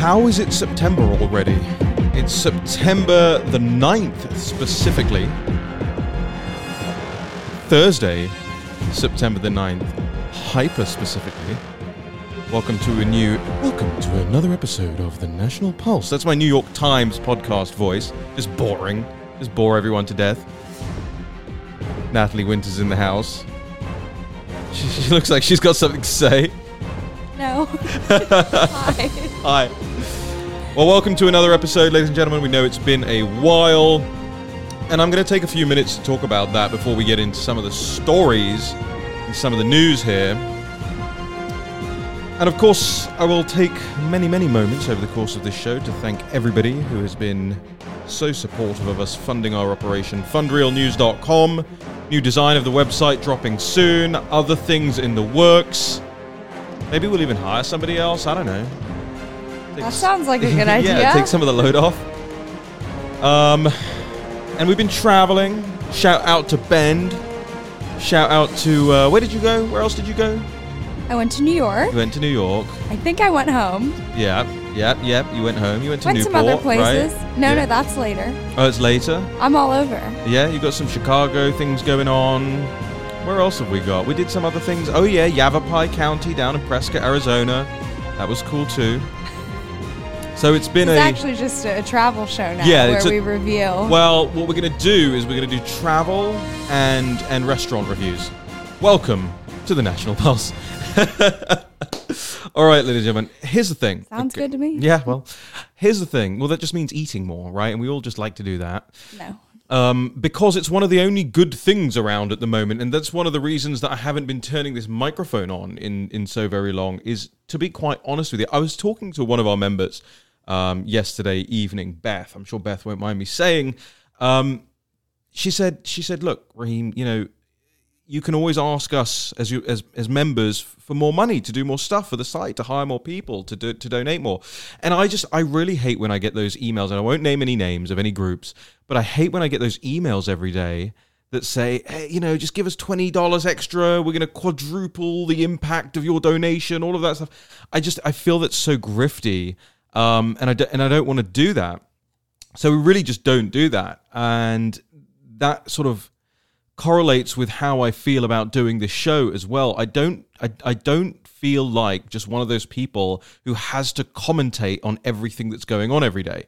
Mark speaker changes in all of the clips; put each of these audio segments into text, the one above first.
Speaker 1: How is it September already? It's September the 9th, specifically. Thursday, September the 9th, hyper specifically. Welcome to a new, welcome to another episode of the National Pulse. That's my New York Times podcast voice. Just boring. Just bore everyone to death. Natalie Winters in the house. She, she looks like she's got something to say.
Speaker 2: No. Hi.
Speaker 1: Hi. Well, welcome to another episode, ladies and gentlemen. We know it's been a while, and I'm going to take a few minutes to talk about that before we get into some of the stories and some of the news here. And of course, I will take many, many moments over the course of this show to thank everybody who has been so supportive of us funding our operation. Fundrealnews.com, new design of the website dropping soon, other things in the works. Maybe we'll even hire somebody else. I don't know. Take
Speaker 2: That sounds like a good idea.
Speaker 1: yeah, take some of the load off. Um, and we've been traveling. Shout out to Bend. Shout out to uh, where did you go? Where else did you go?
Speaker 2: I went to New York.
Speaker 1: You went to New York.
Speaker 2: I think I went home.
Speaker 1: Yeah, yeah, yeah. You went home. You went to New York.
Speaker 2: went
Speaker 1: Newport,
Speaker 2: some other places.
Speaker 1: right?
Speaker 2: No,
Speaker 1: Yeah.
Speaker 2: no, that's later.
Speaker 1: Oh, it's later.
Speaker 2: I'm all over.
Speaker 1: Yeah, you got some Chicago things going on. Where else have we got? We did some other things. Oh yeah, Yavapai County down in Prescott, Arizona. That was cool too. So it's been
Speaker 2: It's
Speaker 1: a
Speaker 2: actually just a, a travel show now
Speaker 1: Yeah,
Speaker 2: where
Speaker 1: a-
Speaker 2: we reveal.
Speaker 1: Well, what we're going to do is we're going to do travel and and restaurant reviews. Welcome to the National Pulse. All right, ladies and gentlemen. Here's the thing.
Speaker 2: Sounds
Speaker 1: Okay.
Speaker 2: good to me.
Speaker 1: Yeah, well, here's the thing. Well, that just means eating more, right? And we all just like to do that.
Speaker 2: No.
Speaker 1: Um, because it's one of the only good things around at the moment, and that's one of the reasons that I haven't been turning this microphone on in in so very long. Is to be quite honest with you, I was talking to one of our members um, yesterday evening, Beth. I'm sure Beth won't mind me saying. Um, she said, she said, look, Raheem, you know, you can always ask us as you as as members for more money to do more stuff for the site to hire more people to do, to donate more and i just i really hate when i get those emails and i won't name any names of any groups but i hate when i get those emails every day that say hey you know just give us $20 extra we're going to quadruple the impact of your donation all of that stuff i just i feel that's so grifty um and i do, and i don't want to do that so we really just don't do that and that sort of correlates with how I feel about doing this show as well. I don't I, I don't feel like just one of those people who has to commentate on everything that's going on every day.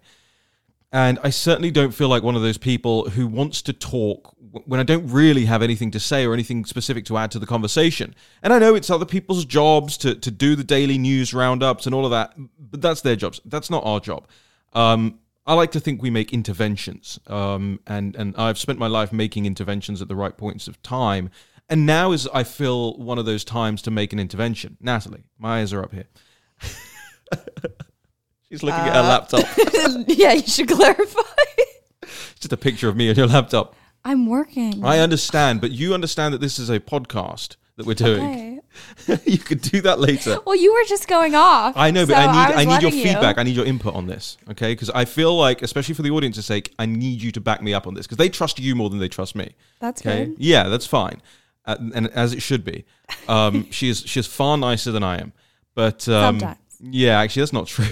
Speaker 1: And I certainly don't feel like one of those people who wants to talk when I don't really have anything to say or anything specific to add to the conversation. And I know it's other people's jobs to, to do the daily news roundups and all of that, but that's their jobs. That's not our job. Um, I like to think we make interventions, um, and and I've spent my life making interventions at the right points of time. And now is I feel one of those times to make an intervention. Natalie, my eyes are up here. She's looking at her laptop.
Speaker 2: yeah, you should clarify.
Speaker 1: It's just a picture of me on your laptop.
Speaker 2: I'm working.
Speaker 1: I understand, but you understand that this is a podcast that we're doing.
Speaker 2: Okay.
Speaker 1: you could do that later.
Speaker 2: Well, you were just going off.
Speaker 1: I know, but
Speaker 2: so
Speaker 1: I need
Speaker 2: was
Speaker 1: I, need your
Speaker 2: letting you.
Speaker 1: feedback. I need your input on this, okay? Because I feel like, especially for the audience's sake, I need you to back me up on this because they trust you more than they trust me.
Speaker 2: That's
Speaker 1: Okay,
Speaker 2: good.
Speaker 1: yeah, that's fine, uh, and as it should be. Um, she is she is far nicer than I am, but um,
Speaker 2: Sometimes.
Speaker 1: Yeah, actually, that's not true.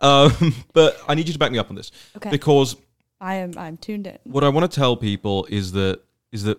Speaker 1: Um, but I need you to back me up on this
Speaker 2: Okay.
Speaker 1: because
Speaker 2: I am. I'm tuned in.
Speaker 1: what I want to tell people is that is that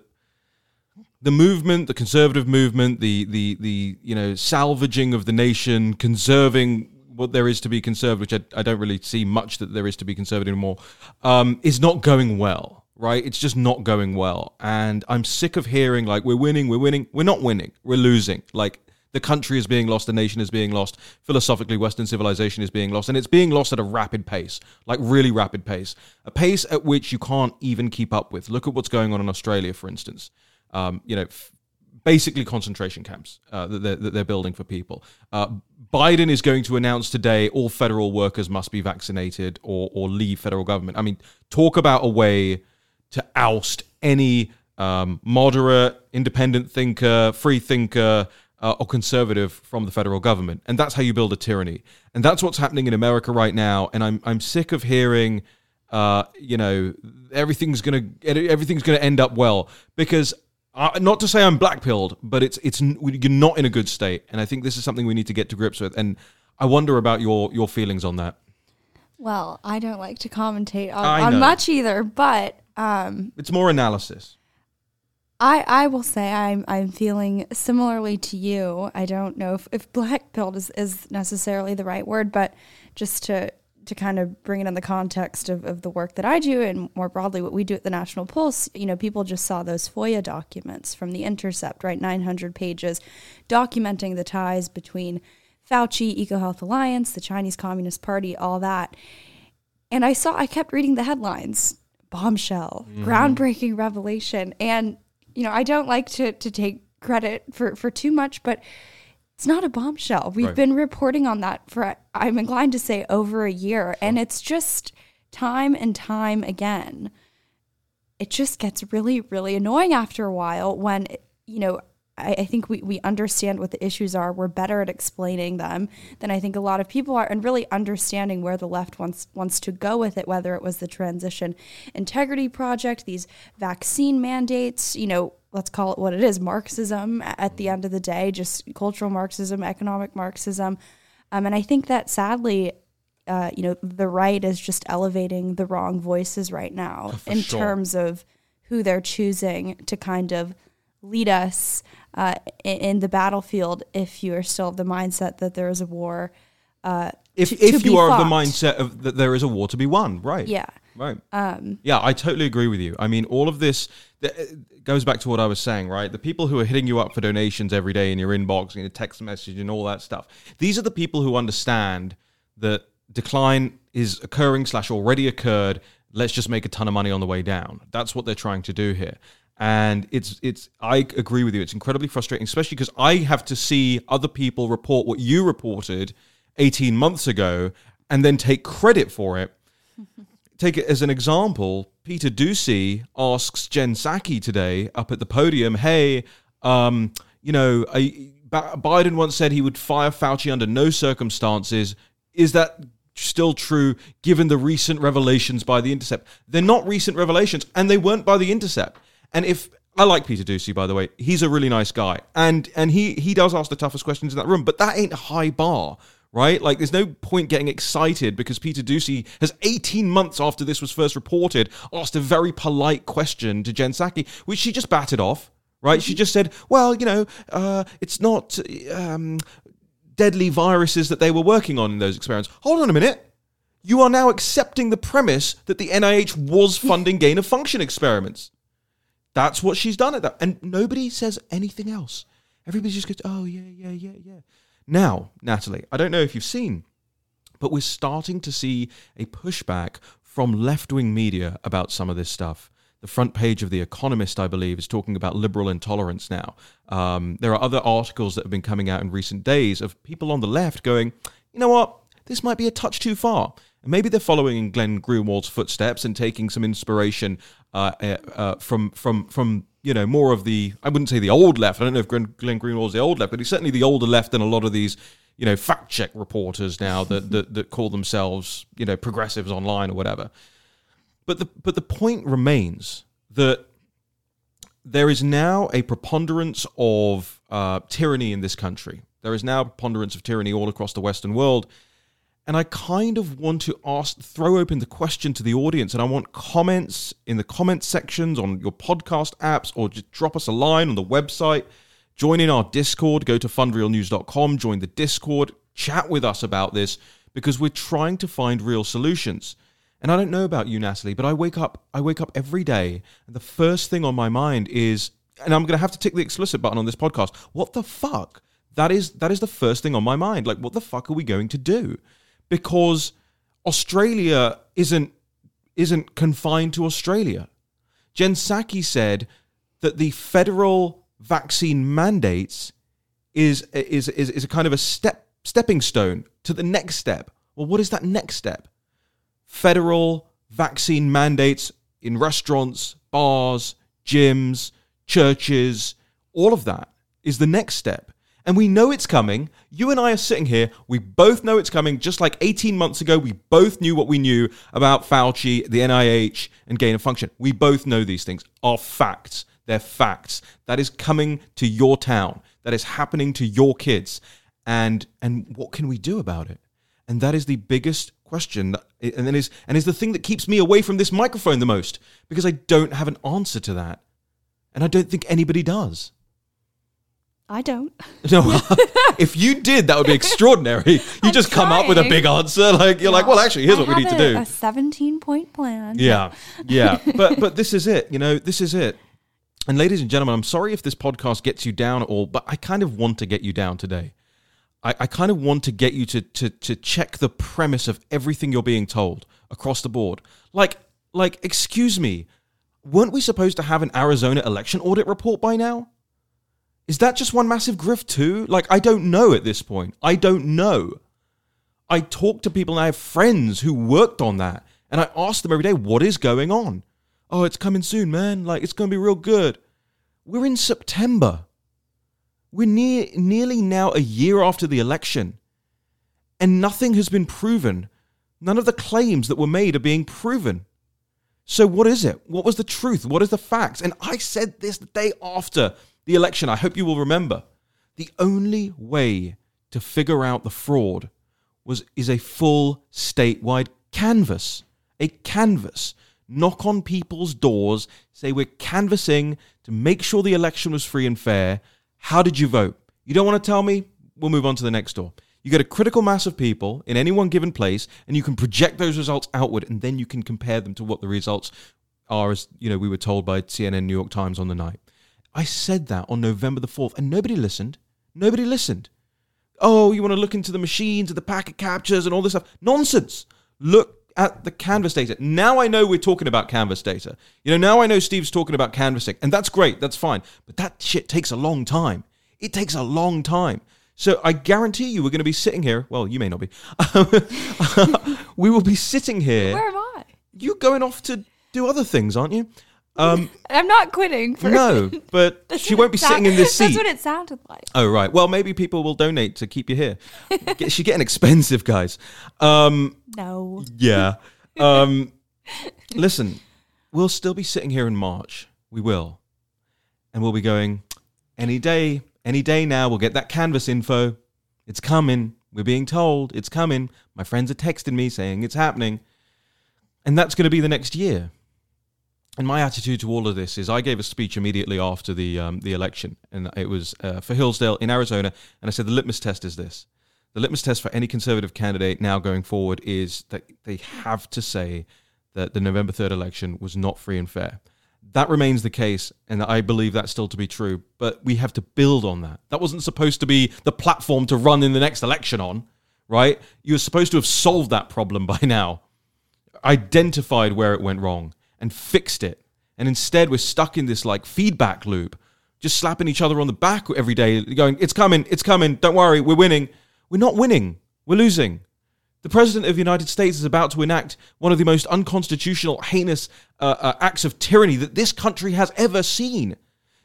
Speaker 1: the movement, the conservative movement, the the the you know salvaging of the nation, conserving what there is to be conserved, which I, I don't really see much that there is to be conserved anymore, um, is not going well. Right? It's just not going well, and I'm sick of hearing like we're winning, we're winning, we're not winning, we're losing. Like the country is being lost, the nation is being lost, philosophically, Western civilization is being lost, and it's being lost at a rapid pace, like really rapid pace, a pace at which you can't even keep up with. Look at what's going on in Australia, for instance. Um, you know, f- basically concentration camps uh, that, they're, that they're building for people. Uh, Biden is going to announce today all federal workers must be vaccinated or, or leave federal government. I mean, talk about a way to oust any um, moderate, independent thinker, free thinker, uh, or conservative from the federal government, and that's how you build a tyranny. And that's what's happening in America right now. And I'm I'm sick of hearing, uh, you know, everything's gonna everything's gonna end up well because. Uh, not to say I'm black blackpilled, but it's it's you're not in a good state, and I think this is something we need to get to grips with. And I wonder about your your feelings on that.
Speaker 2: Well, I don't like to commentate on, on much either, but um,
Speaker 1: It's more analysis.
Speaker 2: I I will say I'm I'm feeling similarly to you. I don't know if, if black pilled is, is necessarily the right word, but just to to kind of bring it in the context of, of the work that I do and more broadly what we do at the National Pulse, you know, people just saw those FOIA documents from the Intercept, right? 900 pages documenting the ties between Fauci, EcoHealth Alliance, the Chinese Communist Party, all that. And I saw, I kept reading the headlines bombshell, mm-hmm. groundbreaking revelation. And, you know, I don't like to, to take credit for, for too much, but it's not a bombshell. We've
Speaker 1: Right.
Speaker 2: been reporting on that for, I'm inclined to say, over a year. And it's just time and time again. It just gets really, really annoying after a while when, you know, I, I think we, we understand what the issues are. We're better at explaining them than I think a lot of people are, and really understanding where the left wants wants to go with it. Whether it was the transition integrity project, these vaccine mandates, you know, let's call it what it is, Marxism. At the end of the day, just cultural Marxism, economic Marxism, um, and I think that sadly. Uh, you know, the right is just elevating the wrong voices right now
Speaker 1: for
Speaker 2: in
Speaker 1: sure.
Speaker 2: terms of who they're choosing to kind of lead us uh, in, the battlefield if you are still of the mindset that there is a war. Uh,
Speaker 1: If,
Speaker 2: to-
Speaker 1: if
Speaker 2: to
Speaker 1: you are of the mindset of that there is a war to be won, right?
Speaker 2: Yeah.
Speaker 1: Right. Um, yeah, I totally agree with you. I mean, all of this th- goes back to what I was saying, right? The people who are hitting you up for donations every day in your inbox, in your text message, and all that stuff. These are the people who understand that decline is occurring slash already occurred. Let's just make a ton of money on the way down. That's what they're trying to do here. And it's it's I agree with you. It's incredibly frustrating, especially because I have to see other people report what you reported 18 months ago and then take credit for it take it as an example, Peter Doocy asks Jen Psaki today up at the podium, "Hey, um, you know, I, Biden once said he would fire Fauci under no circumstances. Is that still true given the recent revelations by the Intercept? They're not recent revelations, and they weren't by the Intercept. And if I like Peter Doocy, by the way, he's a really nice guy, and and he he does ask the toughest questions in that room, but that ain't a high bar right? Like, there's no point getting excited because Peter Doocy has 18 months after this was first reported asked a very polite question to Jen Psaki, which she just batted off, right? She just said, well, you know, uh, it's not um, deadly viruses that they were working on in those experiments. Hold on a minute. You are now accepting the premise that the NIH was funding gain of function experiments. That's what she's done at that. And nobody says anything else. Everybody just goes, oh, yeah, yeah, yeah, yeah. Now, Natalie, I don't know if you've seen, but we're starting to see a pushback from left wing media about some of this stuff. The front page of The Economist, I believe, is talking about liberal intolerance now. Um, there are other articles that have been coming out in recent days of people on the left going, you know what, this might be a touch too far. Maybe they're following in Glenn Greenwald's footsteps and taking some inspiration uh, uh, uh, from from from you know more of the I wouldn't say the old left. I don't know if Glenn, Glenn Greenwald's the old left, but he's certainly the older left than a lot of these you know fact check reporters now that, that that call themselves you know progressives online or whatever. But the but the point remains that there is now a preponderance of uh, tyranny in this country. There is now a preponderance of tyranny all across the Western world. And I kind of want to ask, throw open the question to the audience, and I want comments in the comment sections on your podcast apps, or just drop us a line on the website. Join in our Discord. Go to fundrealnews.com, join the Discord, chat with us about this because we're trying to find real solutions. And I don't know about you, Natalie, but I wake up, I wake up every day, and the first thing on my mind is, and I'm going to have to tick the explicit button on this podcast. What the fuck? That is that is the first thing on my mind. Like, what the fuck are we going to do? Because Australia isn't isn't confined to Australia. Jen Psaki said that the federal vaccine mandates is is is, is a kind of a step stepping stone to the next step. Well, what is that next step? Federal vaccine mandates in restaurants, bars, gyms, churches, all of that is the next step. And we know it's coming. You and I are sitting here. We both know it's coming. Just like 18 months ago, we both knew what we knew about Fauci, the NIH, and gain of function. We both know these things are facts. They're facts. That is coming to your town. That is happening to your kids. And and what can we do about it? And that is the biggest question, and then is and is the thing that keeps me away from this microphone the most because I don't have an answer to that, and I don't think anybody does.
Speaker 2: I don't.
Speaker 1: No, if you did, that would be extraordinary. You
Speaker 2: I'm
Speaker 1: just come up with a big answer, like you're like, well, actually, here's
Speaker 2: I
Speaker 1: what we need
Speaker 2: have
Speaker 1: to do.
Speaker 2: A 17 point plan.
Speaker 1: Yeah, yeah, but but this is it. You know, this is it. And ladies and gentlemen, I'm sorry if this podcast gets you down at all, but I kind of want to get you down today. I, I kind of want to get you to to to check the premise of everything you're being told across the board. Like like, excuse me, weren't we supposed to have an Arizona election audit report by now? Is that just one massive grift too? Like, I don't know at this point. I don't know. I talk to people and I have friends who worked on that. And I ask them every day, what is going on? Oh, it's coming soon, man. Like, it's going to be real good. We're in September. We're near, nearly now a year after the election. And nothing has been proven. None of the claims that were made are being proven. So, what is it? What was the truth? What is the facts? And I said this the day after the election. I hope you will remember. The only way to figure out the fraud was is a full statewide canvass. A canvass. Knock on people's doors, say we're canvassing to make sure the election was free and fair. How did you vote? You don't want to tell me? We'll move on to the next door. You get a critical mass of people in any one given place, and you can project those results outward, and then you can compare them to what the results are, as you know, we were told by CNN, New York Times on the night. I said that on November the 4th, and nobody listened. Nobody listened. Oh, you want to look into the machines and the packet captures and all this stuff? Nonsense. Look at the canvass data. Now I know we're talking about canvass data. You know, now I know Steve's talking about canvassing, and that's great. That's fine. But that shit takes a long time. It takes a long time. So I guarantee you we're going to be sitting here. Well, you may not be. we will be sitting here.
Speaker 2: Where am I?
Speaker 1: You're going off to do other things, aren't you? Um,
Speaker 2: I'm not quitting. For
Speaker 1: no, but she won't be sitting in this seat.
Speaker 2: That's what it sounded like.
Speaker 1: Oh right. Well, maybe people will donate to keep you here. She's getting expensive, guys. Um,
Speaker 2: No.
Speaker 1: yeah. Um, listen, we'll still be sitting here in March. We will, and we'll be going any day. Any day now. We'll get that canvass info. It's coming. We're being told it's coming. My friends are texting me saying it's happening, and that's going to be the next year. And my attitude to all of this is, I gave a speech immediately after the um, the election, and it was uh, for Hillsdale in Arizona, and I said the litmus test is this: the litmus test for any conservative candidate now going forward is that they have to say that the November third election was not free and fair. That remains the case, and I believe that's still to be true. But we have to build on that. That wasn't supposed to be the platform to run in the next election on, right? You were supposed to have solved that problem by now identified where it went wrong and fixed it. And instead, we're stuck in this like feedback loop, just slapping each other on the back every day, going, It's coming, it's coming, don't worry, we're winning. We're not winning, we're losing. The President of the United States is about to enact one of the most unconstitutional, heinous uh, uh, acts of tyranny that this country has ever seen.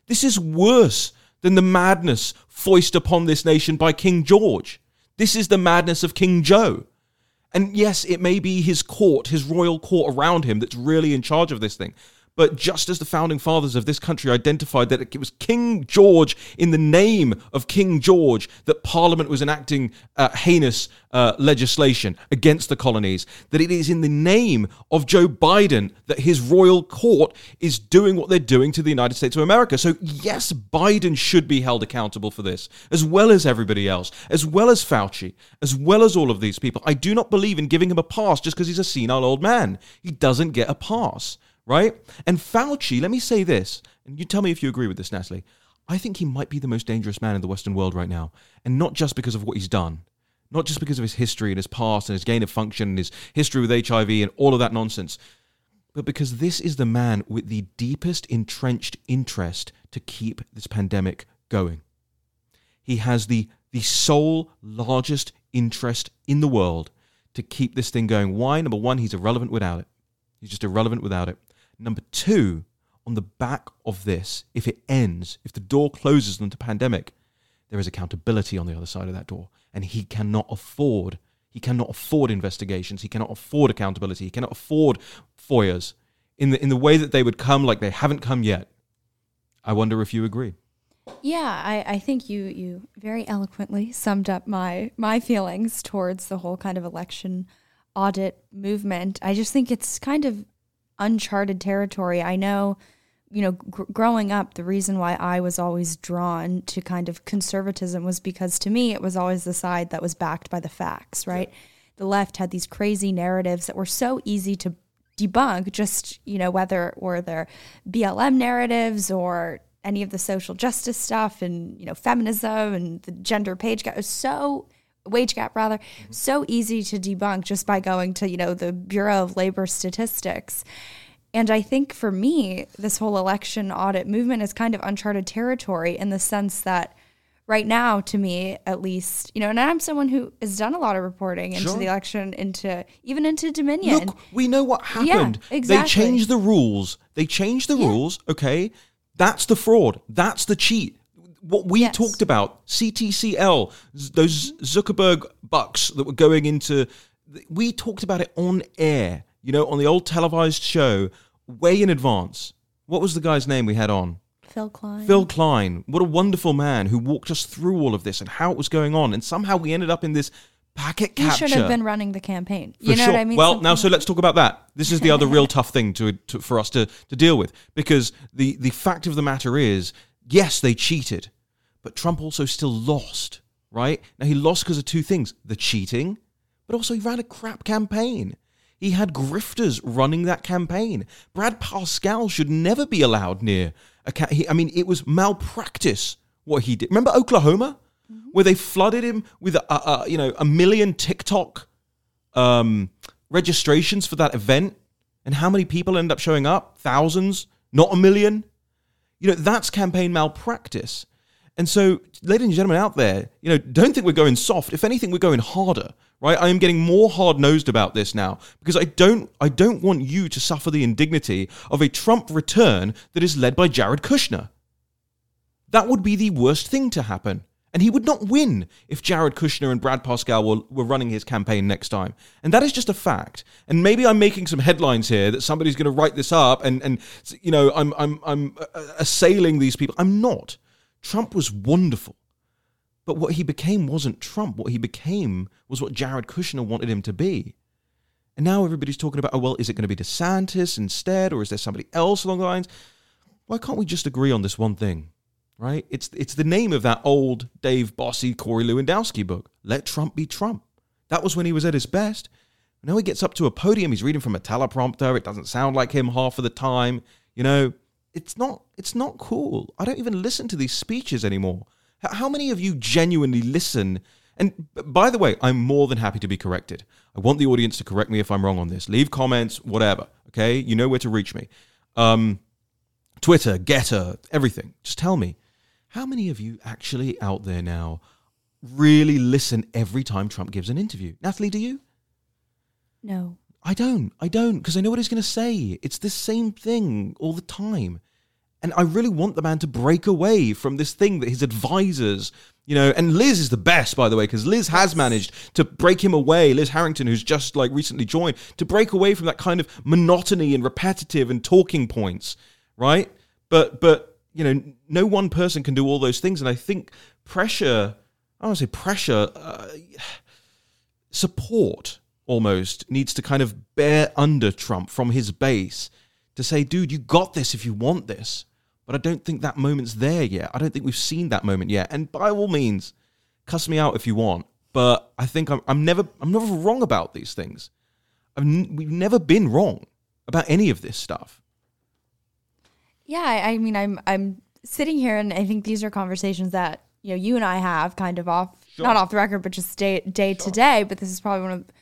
Speaker 1: This is worse than the madness foisted upon this nation by King George. This is the madness of King Joe. And yes, it may be his court, his royal court around him that's really in charge of this thing. But just as the founding fathers of this country identified that it was King George, in the name of King George, that Parliament was enacting uh, heinous uh, legislation against the colonies, that it is in the name of Joe Biden that his royal court is doing what they're doing to the United States of America. So, yes, Biden should be held accountable for this, as well as everybody else, as well as Fauci, as well as all of these people. I do not believe in giving him a pass just because he's a senile old man. He doesn't get a pass right? And Fauci, let me say this, and you tell me if you agree with this, Natalie. I think he might be the most dangerous man in the Western world right now, and not just because of what he's done, not just because of his history and his past and his gain of function and his history with HIV and all of that nonsense, but because this is the man with the deepest entrenched interest to keep this pandemic going. He has the the sole largest interest in the world to keep this thing going. Why? Number one, he's irrelevant without it. He's just irrelevant without it. Number two, on the back of this, if it ends, if the door closes on the pandemic, there is accountability on the other side of that door. And he cannot afford, he cannot afford investigations. He cannot afford accountability. He cannot afford FOIAs in the, in the way that they would come like they haven't come yet. I wonder if you agree.
Speaker 2: Yeah, I, I think you you very eloquently summed up my my feelings towards the whole kind of election audit movement, I just think it's kind of uncharted territory. I know, you know, gr- growing up, the reason why I was always drawn to kind of conservatism was because to me, it was always the side that was backed by the facts, right? Yeah. The left had these crazy narratives that were so easy to debunk, just, you know, whether or their BLM narratives or any of the social justice stuff and, you know, feminism and the gender page. It was so wage gap rather mm-hmm. so easy to debunk just by going to you know the bureau of labor statistics and i think for me this whole election audit movement is kind of uncharted territory in the sense that right now to me at least you know and i'm someone who has done a lot of reporting into sure. the election into even into dominion
Speaker 1: look we know what happened yeah, exactly. they changed the rules they changed the yeah. rules okay that's the fraud that's the cheat what we yes. talked about, CTCL, those Zuckerberg bucks that were going into, we talked about it on air, you know, on the old televised show, way in advance. What was the guy's name we had on?
Speaker 2: Phil Kline.
Speaker 1: Phil Kline. What a wonderful man who walked us through all of this and how it was going on. And somehow we ended up in this packet capture.
Speaker 2: He should have been running the campaign. You know
Speaker 1: sure.
Speaker 2: what I mean?
Speaker 1: Well, Something now so let's talk about that. This is the other real tough thing to, to, for us to, to deal with because the the fact of the matter is yes, they cheated, but Trump also still lost, right? Now, he lost because of two things the cheating, but also he ran a crap campaign. He had grifters running that campaign. Brad Parscale should never be allowed near a ca- he, I mean, it was malpractice what he did. Remember Oklahoma, mm-hmm. where they flooded him with a, a, a you know a million TikTok um, registrations for that event, and how many people end up showing up? Thousands, not a million. You know, that's campaign malpractice. And so, ladies and gentlemen out there, you know, don't think we're going soft. If anything, we're going harder, right? I am getting more hard-nosed about this now because I don't I don't want you to suffer the indignity of a Trump return that is led by Jared Kushner. That would be the worst thing to happen. And he would not win if Jared Kushner and Brad Parscale were, were running his campaign next time. And that is just a fact. And maybe I'm making some headlines here that somebody's going to write this up and, and you know, I'm, I'm, I'm uh, uh, assailing these people. I'm not. Trump was wonderful. But what he became wasn't Trump. What he became was what Jared Kushner wanted him to be. And now everybody's talking about, oh, well, is it going to be DeSantis instead, or is there somebody else along the lines? Why can't we just agree on this one thing? Right? It's it's the name of that old Dave Bossie, Corey Lewandowski book. Let Trump be Trump. That was when he was at his best. Now he gets up to a podium, he's reading from a teleprompter. It doesn't sound like him half of the time. You know, it's not it's not cool. I don't even listen to these speeches anymore. How many of you genuinely listen? And by the way, I'm more than happy to be corrected. I want the audience to correct me if I'm wrong on this. Leave comments, whatever. Okay, you know where to reach me. Um, Twitter, Gettr, everything. Just tell me how many of you actually out there now really listen every time Trump gives an interview? Natalie, do you?
Speaker 2: No.
Speaker 1: I don't. I don't because I know what he's going to say. It's the same thing all the time. And I really want the man to break away from this thing that his advisors, you know, and Liz is the best, by the way, because Liz has managed to break him away. Liz Harrington, who's just like recently joined, to break away from that kind of monotony and repetitive and talking points, right? But, but you know, no one person can do all those things. And I think pressure, I don't say pressure, uh, support almost needs to kind of bear under Trump from his base to say, dude, you got this if you want this. But I don't think that moment's there yet. I don't think we've seen that moment yet. And by all means, cuss me out if you want. But I think I'm, I'm never I'm never wrong about these things. N- we've never been wrong about any of this stuff.
Speaker 2: Yeah, I, I mean, I'm I'm sitting here, and I think these are conversations that you know you and I have kind of off, sure. not off the record, but just day day sure. to day. But this is probably one of the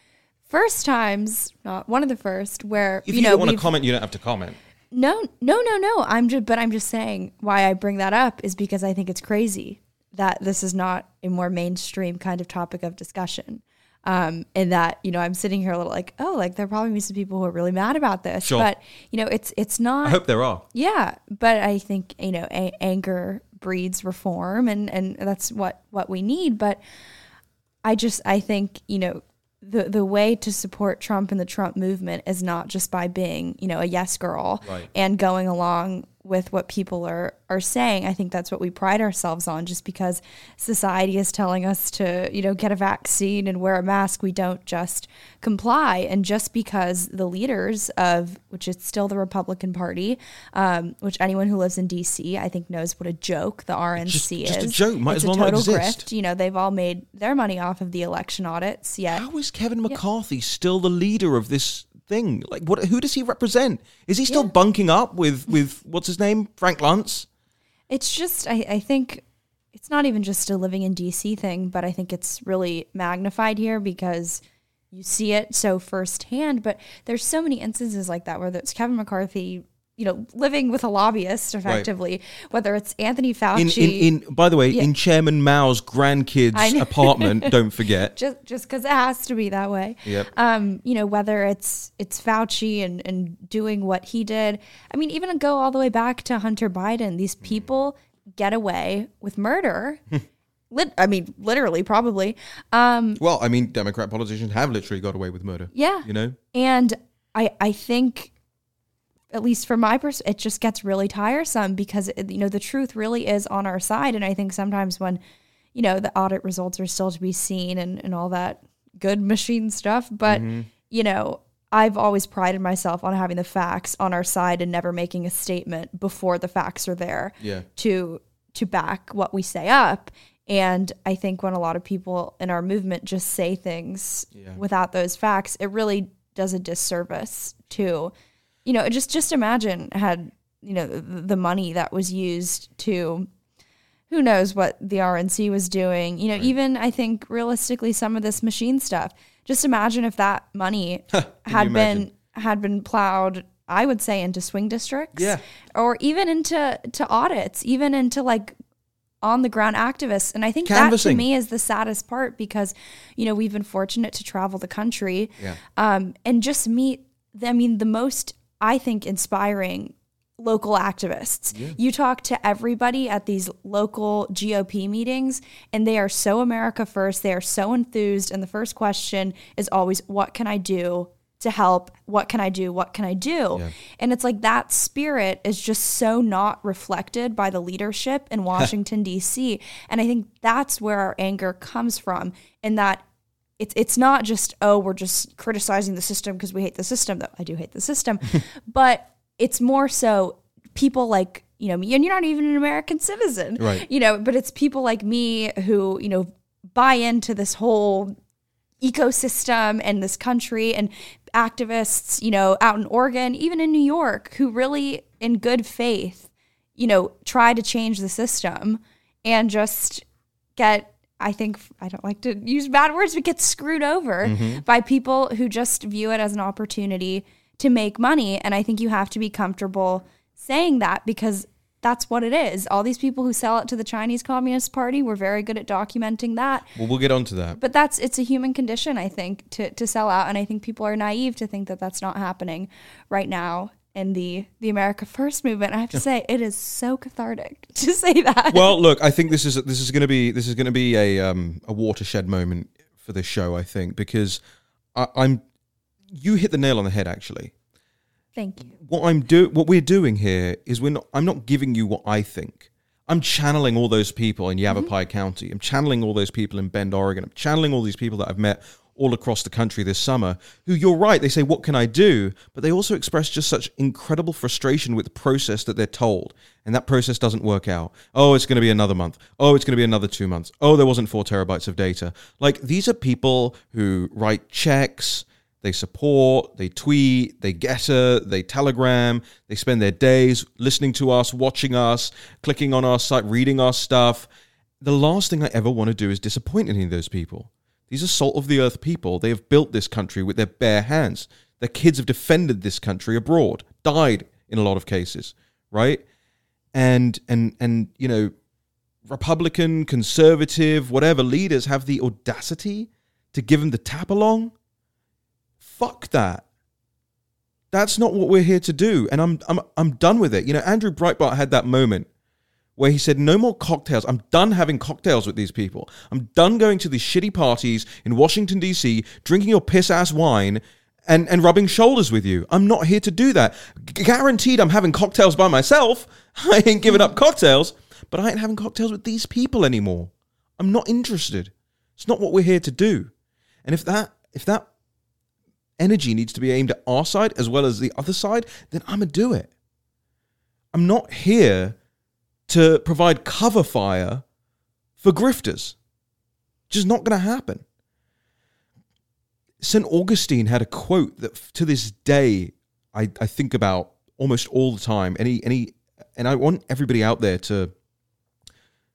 Speaker 2: first times, not one of the first, where
Speaker 1: if
Speaker 2: you,
Speaker 1: you know, don't want to comment, you don't have to comment.
Speaker 2: No, no, no, no. I'm just, but I'm just saying why I bring that up is because I think it's crazy that this is not a more mainstream kind of topic of discussion. Um, and that you know I'm sitting here a little like oh like there probably be some people who are really mad about this, sure. but you know it's it's not.
Speaker 1: I hope there are.
Speaker 2: Yeah, but I think you know a- anger breeds reform, and and that's what what we need. But I just I think you know the the way to support Trump and the Trump movement is not just by being you know a yes girl right. and going along with what people are are saying. I think that's what we pride ourselves on just because society is telling us to, you know, get a vaccine and wear a mask, we don't just comply. And just because the leaders of which is still the Republican Party, um, which anyone who lives in DC I think knows what a joke the RNC
Speaker 1: Just-
Speaker 2: is.
Speaker 1: just a joke, might
Speaker 2: it's
Speaker 1: as well
Speaker 2: a
Speaker 1: not exist.
Speaker 2: grift. You know, they've all made their money off of the election audits, yet
Speaker 1: How is Kevin McCarthy still the leader of this thing? Like, what? Who does he represent? Is he still
Speaker 2: Yeah.
Speaker 1: bunking up with with what's his name, Frank Luntz?
Speaker 2: It's just, I, I think it's not even just a living in DC thing, but I think it's really magnified here because you see it so firsthand. But there's so many instances like that, whether it's Kevin McCarthy, you know, living with a lobbyist effectively, whether it's Anthony Fauci.
Speaker 1: in, in by the way, in Chairman Mao's grandkids' apartment. Don't forget.
Speaker 2: just just because it has to be that way.
Speaker 1: Yep.
Speaker 2: Um, you know, whether it's it's Fauci and and doing what he did. I mean, even go all the way back to Hunter Biden. These
Speaker 1: Mm.
Speaker 2: people get away with murder. Lit- I mean, literally, probably. Um,
Speaker 1: Well, I mean, Democrat politicians have literally got away with murder.
Speaker 2: yeah.
Speaker 1: You know.
Speaker 2: And I I think at least from my perspective, it just gets really tiresome because it, you know the truth really is on our side, and I think sometimes when you know the audit results are still to be seen and and all that good machine stuff, but mm-hmm. you know. I've always prided myself on having the facts on our side and never making a statement before the facts are there
Speaker 1: Yeah.
Speaker 2: to to back what we say up. And I think when a lot of people in our movement just say things
Speaker 1: Yeah.
Speaker 2: without those facts, it really does a disservice to, you know, just just imagine had you know the, money that was used to who knows what the RNC was doing. You know, even I think realistically some of this machine stuff. Just imagine if that money had been had been plowed I would say into swing districts
Speaker 1: Yeah.
Speaker 2: or even into to audits, even into like on the ground activists. And I think
Speaker 1: Canvassing.
Speaker 2: that to me is the saddest part because, you know, we've been fortunate to travel the country
Speaker 1: Yeah.
Speaker 2: um, and just meet, the, I mean, the most, I think, inspiring local activists. You talk to everybody at these local GOP meetings, and they are so America first. They are so enthused. And the first question is always, What can I do? To help, what can I do? What can I do? And it's like that spirit is just so not reflected by the leadership in Washington, D.C. And I think that's where our anger comes from, in that it's it's not just oh we're just criticizing the system because we hate the system though I do hate the system, but it's more so people like you know me and you're not even an American citizen,
Speaker 1: Right.
Speaker 2: You know, but it's people like me who you know buy into this whole ecosystem and this country and activists you know out in Oregon, even in New York, who really in good faith you know try to change the system and just get I think I don't like to use bad words, but get screwed over mm-hmm. by people who just view it as an opportunity to make money. And I think you have to be comfortable saying that because that's what it is. All these people who sell it to the Chinese Communist Party were very good at documenting that.
Speaker 1: Well, we'll get onto that.
Speaker 2: But that's it's a human condition, I think, to to sell out, and I think people are naive to think that that's not happening right now in the the America First movement. I have to say, it is so cathartic to say that.
Speaker 1: well, look, I think this is this is going to be this is going to be a um, a watershed moment for this show. I think because I, I'm you hit the nail on the head. Actually,
Speaker 2: Thank you.
Speaker 1: what I'm do what we're doing here is we're not. I'm not giving you what I think. I'm channeling all those people in Yavapai County. I'm channeling all those people in Bend, Oregon. I'm channeling all these people that I've met all across the country this summer. Who you're right, they say, "What can I do?" But they also express just such incredible frustration with the process that they're told, and that process doesn't work out. Oh, it's going to be another month. Oh, it's going to be another two months. Oh, there wasn't four terabytes of data. Like these are people who write checks. They support, they tweet, they getter, they telegram, they spend their days listening to us, watching us, clicking on our site, reading our stuff. The last thing I ever want to do is disappoint any of those people. These are salt of the earth people. They have built this country with their bare hands. Their kids have defended this country abroad, died in a lot of cases, right? And and and you know, Republican, conservative, whatever leaders have the audacity to give them the tap along fuck that. That's not what we're here to do. And I'm I'm I'm done with it. You know, Andrew Breitbart had that moment where he said, No more cocktails. I'm done having cocktails with these people. I'm done going to these shitty parties in Washington, DC, drinking your piss ass wine and, and rubbing shoulders with you. I'm not here to do that. Guaranteed I'm having cocktails by myself I ain't giving up cocktails, but I ain't having cocktails with these people anymore. I'm not interested. It's not what we're here to do. And if that if that energy needs to be aimed at our side as well as the other side, then I'm gonna do it. I'm not here to provide cover fire for grifters. Just not going to happen. St. Augustine had a quote that to this day I, I think about almost all the time. Any any and I want everybody out there to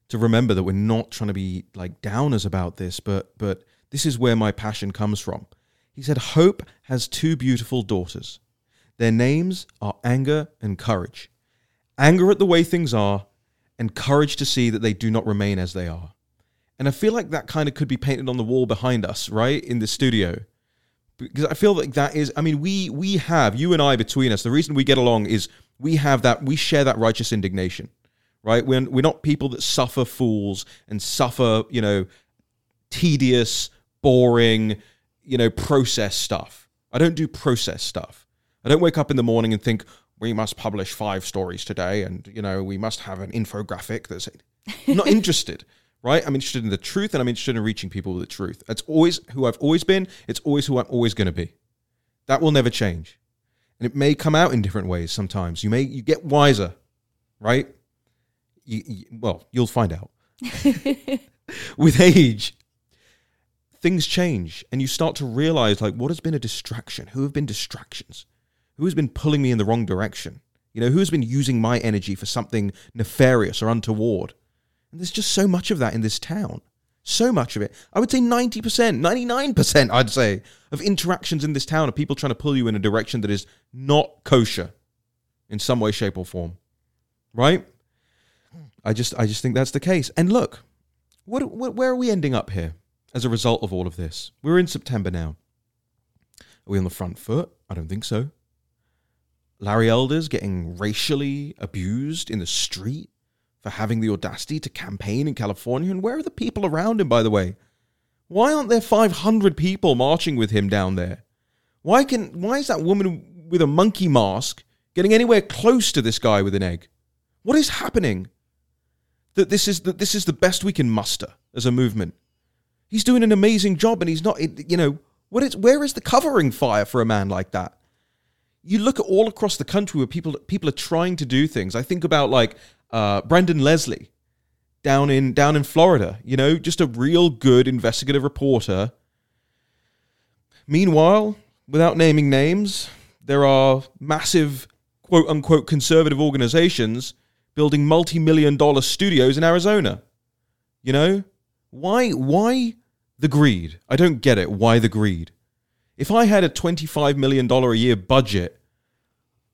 Speaker 1: to remember that we're not trying to be like downers about this, but but this is where my passion comes from. He said, Hope has two beautiful daughters. Their names are anger and courage. Anger at the way things are, and courage to see that they do not remain as they are. And I feel like that kind of could be painted on the wall behind us, right? In the studio. Because I feel like that is I mean, we we have, you and I between us, the reason we get along is we have that we share that righteous indignation. Right? We're we're not people that suffer fools and suffer, you know, tedious, boring, you know, process stuff. I don't do process stuff. I don't wake up in the morning and think, we must publish five stories today and, you know, we must have an infographic that's not interested right? I'm interested in the truth and I'm interested in reaching people with the truth. That's always who I've always been. It's always who I'm always going to be. That will never change. And it may come out in different ways sometimes. You may you get wiser, right? You, you, well, you'll find out. with age, things change and you start to realize like what has been a distraction? Who have been distractions? Who has been pulling me in the wrong direction? You know, who has been using my energy for something nefarious or untoward? And there's just so much of that in this town. So much of it. I would say 90%, 99%, I'd say, of interactions in this town are people trying to pull you in a direction that is not kosher in some way, shape, or form. Right? I just I just think that's the case. And look, what, what where are we ending up here as a result of all of this? We're in September now. Are we on the front foot? I don't think so. Larry Elder's getting racially abused in the street for having the audacity to campaign in California? And where are the people around him, by the way? Why aren't there 500 people marching with him down there? Why can why is that woman with a monkey mask getting anywhere close to this guy with an egg? What is happening? That this is that this is the best we can muster as a movement. He's doing an amazing job, and he's not. You know what is where is the covering fire for a man like that? You look at all across the country where people people are trying to do things. I think about like uh, Brendan Leslie down in down in Florida. You know, just a real good investigative reporter. Meanwhile, without naming names, there are massive quote unquote conservative organizations building multi-million dollar studios in Arizona. You know? Why why the greed? I don't get it. Why the greed? If I had a $25 million a year budget,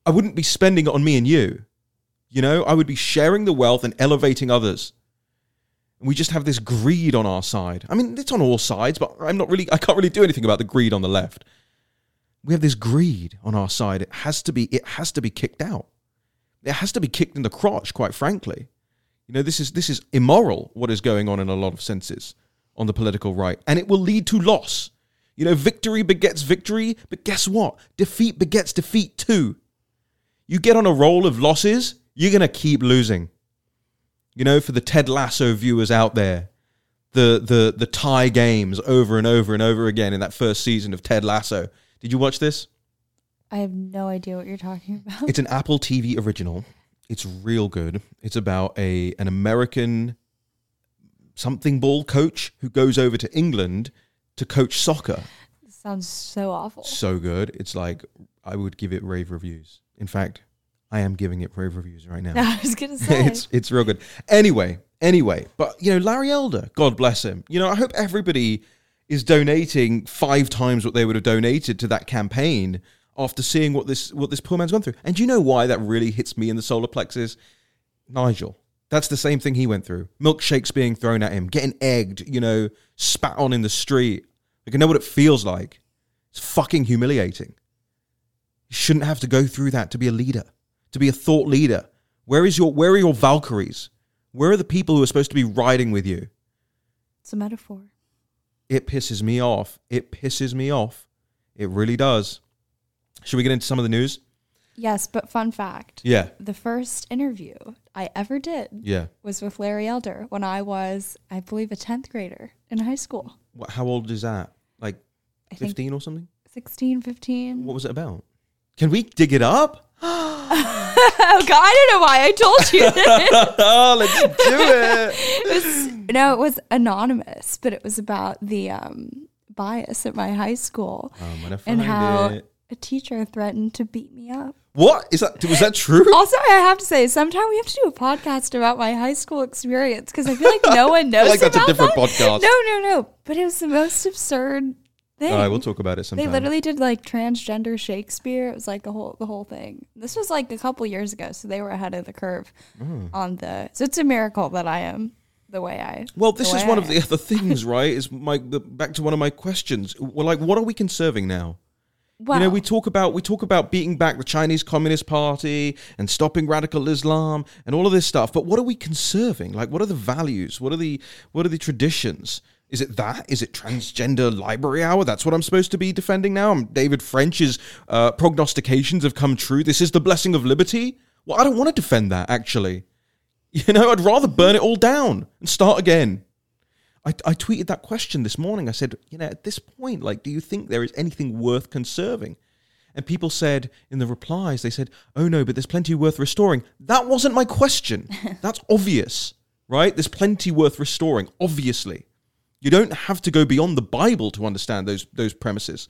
Speaker 1: I wouldn't be spending it on me and you. You know, I would be sharing the wealth and elevating others. And we just have this greed on our side. I mean, it's on all sides, but I'm not really, I can't really do anything about the greed on the left. We have this greed on our side. It has to be, it has to be kicked out. It has to be kicked in the crotch, quite frankly. You know, this is this is immoral what is going on in a lot of senses on the political right, and it will lead to loss. You know, victory begets victory, but guess what? Defeat begets defeat too. You get on a roll of losses, you're going to keep losing. You know, for the Ted Lasso viewers out there, the, the, the tie games over and over and over again in that first season of Ted Lasso. Did you watch this?
Speaker 2: I have no idea what you're talking about.
Speaker 1: It's an Apple TV original. It's real good. It's about a an American something ball coach who goes over to England to coach soccer.
Speaker 2: sounds so awful.
Speaker 1: So good. It's like I would give it rave reviews. In fact, I am giving it rave reviews right now.
Speaker 2: I was gonna say
Speaker 1: it's it's real good. Anyway, anyway, but you know, Larry Elder, God bless him. You know, I hope everybody is donating five times what they would have donated to that campaign after seeing what this what this poor man's gone through. And do you know why that really hits me in the solar plexus? Nigel. That's the same thing he went through. Milkshakes being thrown at him, getting egged, you know, spat on in the street. I can know what it feels like. It's fucking humiliating. You shouldn't have to go through that to be a leader to be a thought leader? Where is your where are your Valkyries? Where are the people who are supposed to be riding with you?
Speaker 2: It's a metaphor.
Speaker 1: It pisses me off. It pisses me off. It really does. Should we get into some of the news?
Speaker 2: Yes, but fun fact.
Speaker 1: Yeah,
Speaker 2: The first interview I ever did
Speaker 1: yeah.
Speaker 2: was with Larry Elder when I was, I believe, a 10th grader in high school.
Speaker 1: What, how old is that? Like
Speaker 2: I
Speaker 1: fifteen or something?
Speaker 2: 16, 15.
Speaker 1: What was it about? Can we dig it up?
Speaker 2: Oh, God, I don't know why I told you this.
Speaker 1: oh, let's do it.
Speaker 2: it was, no, it was anonymous, but it was about the um, bias at my high school
Speaker 1: gonna
Speaker 2: and how
Speaker 1: it.
Speaker 2: a teacher threatened to beat me up.
Speaker 1: What is that? Was that true?
Speaker 2: Also, I have to say, sometime we have to do a podcast about my high school experience because I feel like no one knows.
Speaker 1: like that's a different
Speaker 2: that.
Speaker 1: podcast.
Speaker 2: No, no, no. But it was the most absurd thing.
Speaker 1: All right, we'll talk about it
Speaker 2: they
Speaker 1: sometime.
Speaker 2: literally did like transgender Shakespeare. It was like the whole the whole thing. This was like a couple years ago, so they were ahead of the curve
Speaker 1: Hmm.
Speaker 2: on the. So it's a miracle that I am the way I.
Speaker 1: Well, this is one
Speaker 2: I
Speaker 1: of the other things, right? Is my the, back to one of my questions. Well, like, what are we conserving now?
Speaker 2: Well,
Speaker 1: You know, we talk about we talk about beating back the Chinese Communist Party and stopping radical Islam and all of this stuff. But what are we conserving? Like, what are the values? What are the what are the traditions? Is it that? Is it transgender library hour? That's what I'm supposed to be defending now. I'm David French's uh, prognostications have come true. This is the blessing of liberty. Well, I don't want to defend that. Actually, you know, I'd rather burn it all down and start again. I, I tweeted that question this morning. I said, you know, at this point, like, do you think there is anything worth conserving? And people said in the replies, they said, oh no, but there's plenty worth restoring. That wasn't my question. That's obvious, right? There's plenty worth restoring, obviously. You don't have to go beyond the Bible to understand those those premises.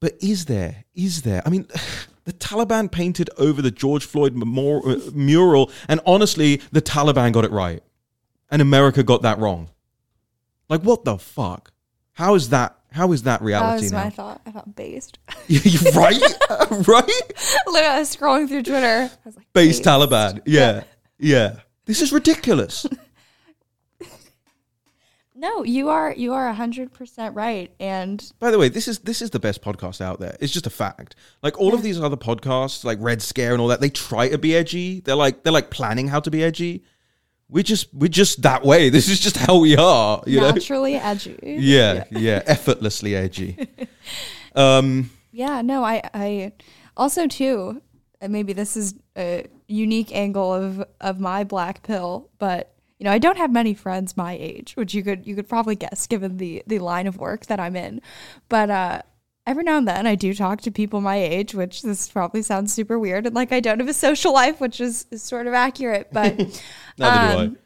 Speaker 1: But is there? Is there? I mean, the Taliban painted over the George Floyd memor- uh, mural, and honestly, the Taliban got it right, and America got that wrong. Like, what the fuck? How is that? How is that reality?
Speaker 2: that was
Speaker 1: now?
Speaker 2: my thought. I thought based.
Speaker 1: Right, right.
Speaker 2: Literally, I was scrolling through Twitter. I was like,
Speaker 1: Base
Speaker 2: based.
Speaker 1: Taliban. Yeah, yeah. This is ridiculous.
Speaker 2: No, you are you are hundred percent right, and
Speaker 1: By the way, this is this is the best podcast out there. It's just a fact. Like all of these other podcasts, like Red Scare and all that, they try to be edgy. They're like they're like planning how to be edgy. We're just we're just that way. This is just how we are. You know?
Speaker 2: naturally edgy.
Speaker 1: Yeah, yeah, effortlessly edgy. Um,
Speaker 2: Yeah, no, I, I also too, and maybe this is a unique angle of of my black pill, but you know, I don't have many friends my age, which you could you could probably guess given the the line of work that I'm in. But uh every now and then I do talk to people my age, which this probably sounds super weird and like I don't have a social life, which is, is sort of accurate, but Um,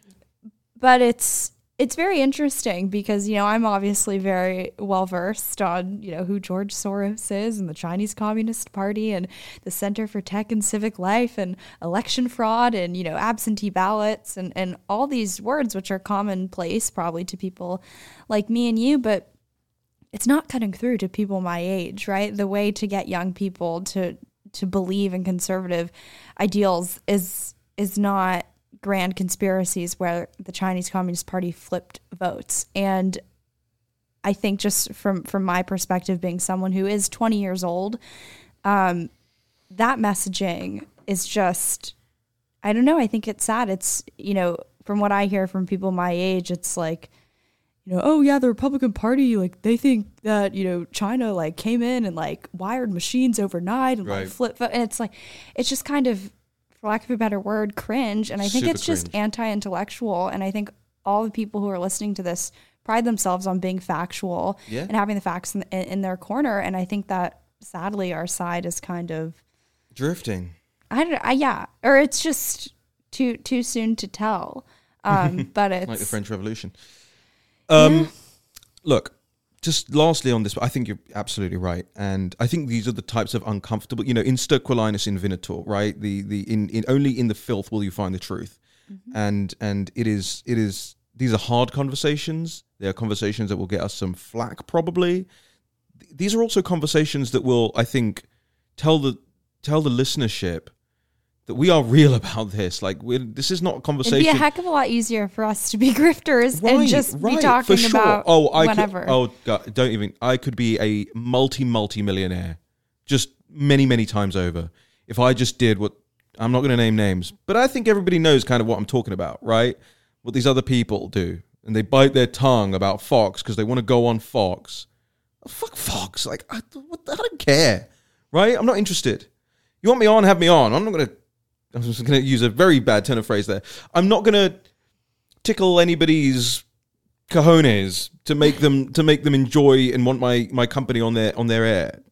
Speaker 2: but it's it's very interesting because you know I'm obviously very well versed on you know who George Soros is and the Chinese Communist Party and the Center for Tech and Civic Life and election fraud and you know absentee ballots and and all these words which are commonplace probably to people like me and you but it's not cutting through to people my age right the way to get young people to to believe in conservative ideals is is not grand conspiracies where the Chinese Communist Party flipped votes. And I think just from from my perspective, being someone who is 20 years old, um, that messaging is just I don't know. I think it's sad. It's you know from what I hear from people my age, it's like you know, oh yeah, the Republican Party, like they think that you know China like came in and like wired machines overnight and like flip, and it's like it's just kind of, for lack of a better word, cringe. And I think
Speaker 1: Super
Speaker 2: it's just anti-intellectual. And I think all the people who are listening to this pride themselves on being factual
Speaker 1: Yeah.
Speaker 2: and having the facts in, in, in their corner. And I think that sadly our side is kind of
Speaker 1: drifting.
Speaker 2: I don't I, yeah, or it's just too too soon to tell. Um, but it's
Speaker 1: like the French Revolution. Um, Look, just lastly on this, I think you're absolutely right, and I think these are the types of uncomfortable. You know, in sterquiliniis invenitur, right? The the in, in only in the filth will you find the truth, and and it is it is these are hard conversations. They are conversations that will get us some flack, probably. These are also conversations that will, I think, tell the tell the listenership that we are real about this. Like, we're, this is not a conversation.
Speaker 2: It'd be a heck of a lot easier for us to be grifters and just be
Speaker 1: for
Speaker 2: talking
Speaker 1: sure.
Speaker 2: about
Speaker 1: oh, I
Speaker 2: whatever.
Speaker 1: Could, oh, God, don't even. I could be a multi multi millionaire, just many many times over. If I just did what I'm not going to name names, but I think everybody knows kind of what I'm talking about, right? What these other people do, and they bite their tongue about Fox because they want to go on Fox. Oh, fuck Fox! Like I, what, I don't care, right? I'm not interested. You want me on? Have me on. I'm not gonna. I was just gonna use a very bad turn of phrase there. I'm not gonna tickle anybody's cojones to make them to make them enjoy and want my my company on their on their air.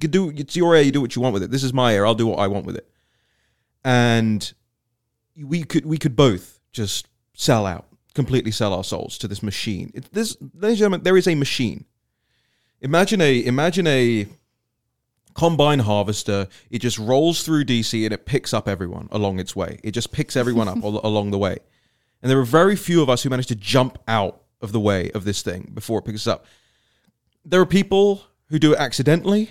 Speaker 1: You do it's your air. You do what you want with it. This is my air. I'll do what I want with it. And we could we could both just sell out, completely sell our souls to this machine. It, this, ladies and gentlemen, there is a machine. Imagine a imagine a combine harvester. It just rolls through DC and it picks up everyone along its way. It just picks everyone up al- along the way. And there are very few of us who manage to jump out of the way of this thing before it picks us up. There are people who do it accidentally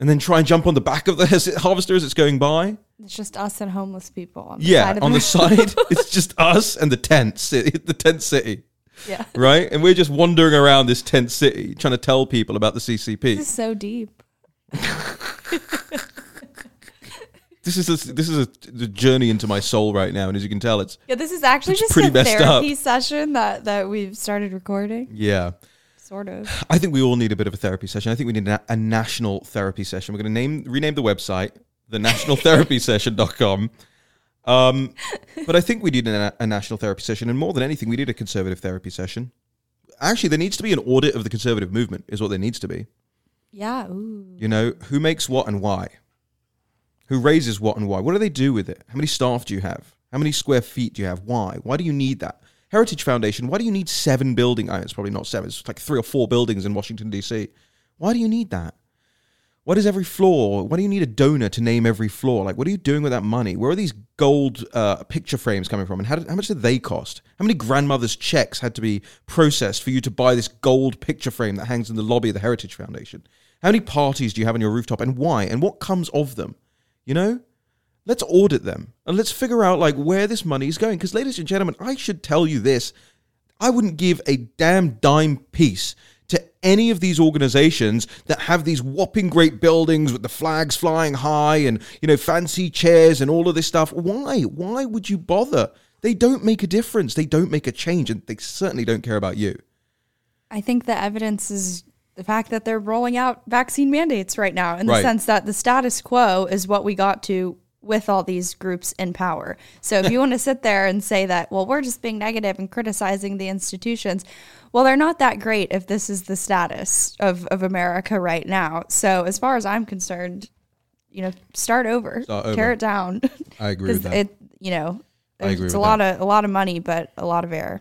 Speaker 1: and then try and jump on the back of the harvester as it's going by.
Speaker 2: It's just us and homeless people. On the
Speaker 1: Yeah,
Speaker 2: side of
Speaker 1: on
Speaker 2: the,
Speaker 1: the side, it's just us and the tent city, the tent city,
Speaker 2: yeah.
Speaker 1: right? And we're just wandering around this tent city trying to tell people about the
Speaker 2: This
Speaker 1: CCP.
Speaker 2: is so deep.
Speaker 1: This is a, this is a, the journey into my soul right now, and as you can tell, it's
Speaker 2: Yeah, this is actually just
Speaker 1: pretty
Speaker 2: a
Speaker 1: messed
Speaker 2: therapy
Speaker 1: up.
Speaker 2: session that that we've started recording.
Speaker 1: yeah.
Speaker 2: Sort of.
Speaker 1: I think we all need a bit of a therapy session. I think we need a, a national therapy session. We're going to name rename the website the nationaltherapysession.com. Um, but I think we need a, a national therapy session, and more than anything, we need a conservative therapy session. Actually, there needs to be an audit of the conservative movement. Is what there needs to be.
Speaker 2: Yeah. Ooh.
Speaker 1: You know, who makes what and why? Who raises what and why? What do they do with it? How many staff do you have? How many square feet do you have? Why? Why do you need that? Heritage Foundation, why do you need seven buildings? it's probably not seven, it's like three or four buildings in Washington, D.C. Why do you need that? What is every floor, why do you need a donor to name every floor? Like, what are you doing with that money? Where are these gold uh, picture frames coming from? And how, did, how much did they cost? How many grandmothers' checks had to be processed for you to buy this gold picture frame that hangs in the lobby of the Heritage Foundation? How many parties do you have on your rooftop and why? And what comes of them? You know? Let's audit them and let's figure out like where this money is going. Because, ladies and gentlemen, I should tell you this: I wouldn't give a damn dime piece to any of these organizations that have these whopping great buildings with the flags flying high and you know fancy chairs and all of this stuff. Why? Why would you bother? They don't make a difference. They don't make a change, and they certainly don't care about you.
Speaker 2: I think the evidence is the fact that they're rolling out vaccine mandates right now in the
Speaker 1: Right.
Speaker 2: sense that the status quo is what we got to with all these groups in power. So if you want to sit there and say that, well, we're just being negative and criticizing the institutions, well, they're not that great if this is the status of, of America right now. So as far as I'm concerned, you know, start over,
Speaker 1: Start over.
Speaker 2: tear it down.
Speaker 1: I agree with that.
Speaker 2: it, you know,
Speaker 1: I agree
Speaker 2: it's
Speaker 1: with
Speaker 2: a lot of a lot of money, but a lot of air.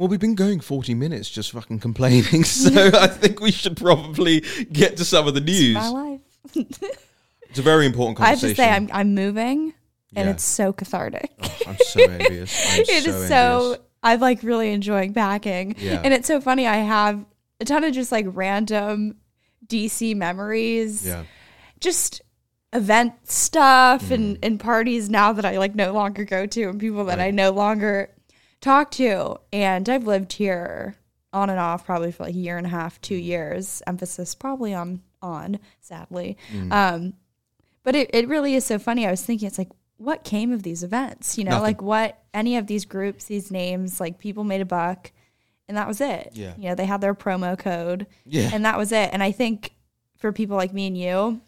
Speaker 1: Well, we've been going 40 minutes just fucking complaining, so I think we should probably get to some of the news.
Speaker 2: My life.
Speaker 1: It's a very important
Speaker 2: I have
Speaker 1: conversation.
Speaker 2: to say, I'm I'm moving, and
Speaker 1: Yeah.
Speaker 2: it's so cathartic.
Speaker 1: I'm so envious. I'm
Speaker 2: It is
Speaker 1: so
Speaker 2: so.
Speaker 1: envious.
Speaker 2: I'm like really enjoying packing,
Speaker 1: Yeah.
Speaker 2: and it's so funny. I have a ton of just like random DC memories,
Speaker 1: Yeah.
Speaker 2: just event stuff
Speaker 1: Mm.
Speaker 2: and and parties now that I like no longer go to, and people that I no longer talk to. And I've lived here on and off probably for like a year and a half, two years. Emphasis probably on on, sadly.
Speaker 1: Mm.
Speaker 2: Um, but it, it really is so funny. I was thinking, it's like, what came of these events? You know,
Speaker 1: Nothing.
Speaker 2: like what any of these groups, these names, like people made a buck and that was it.
Speaker 1: Yeah.
Speaker 2: You know, they had their promo code
Speaker 1: Yeah.
Speaker 2: and that was it. And I think for people like me and you,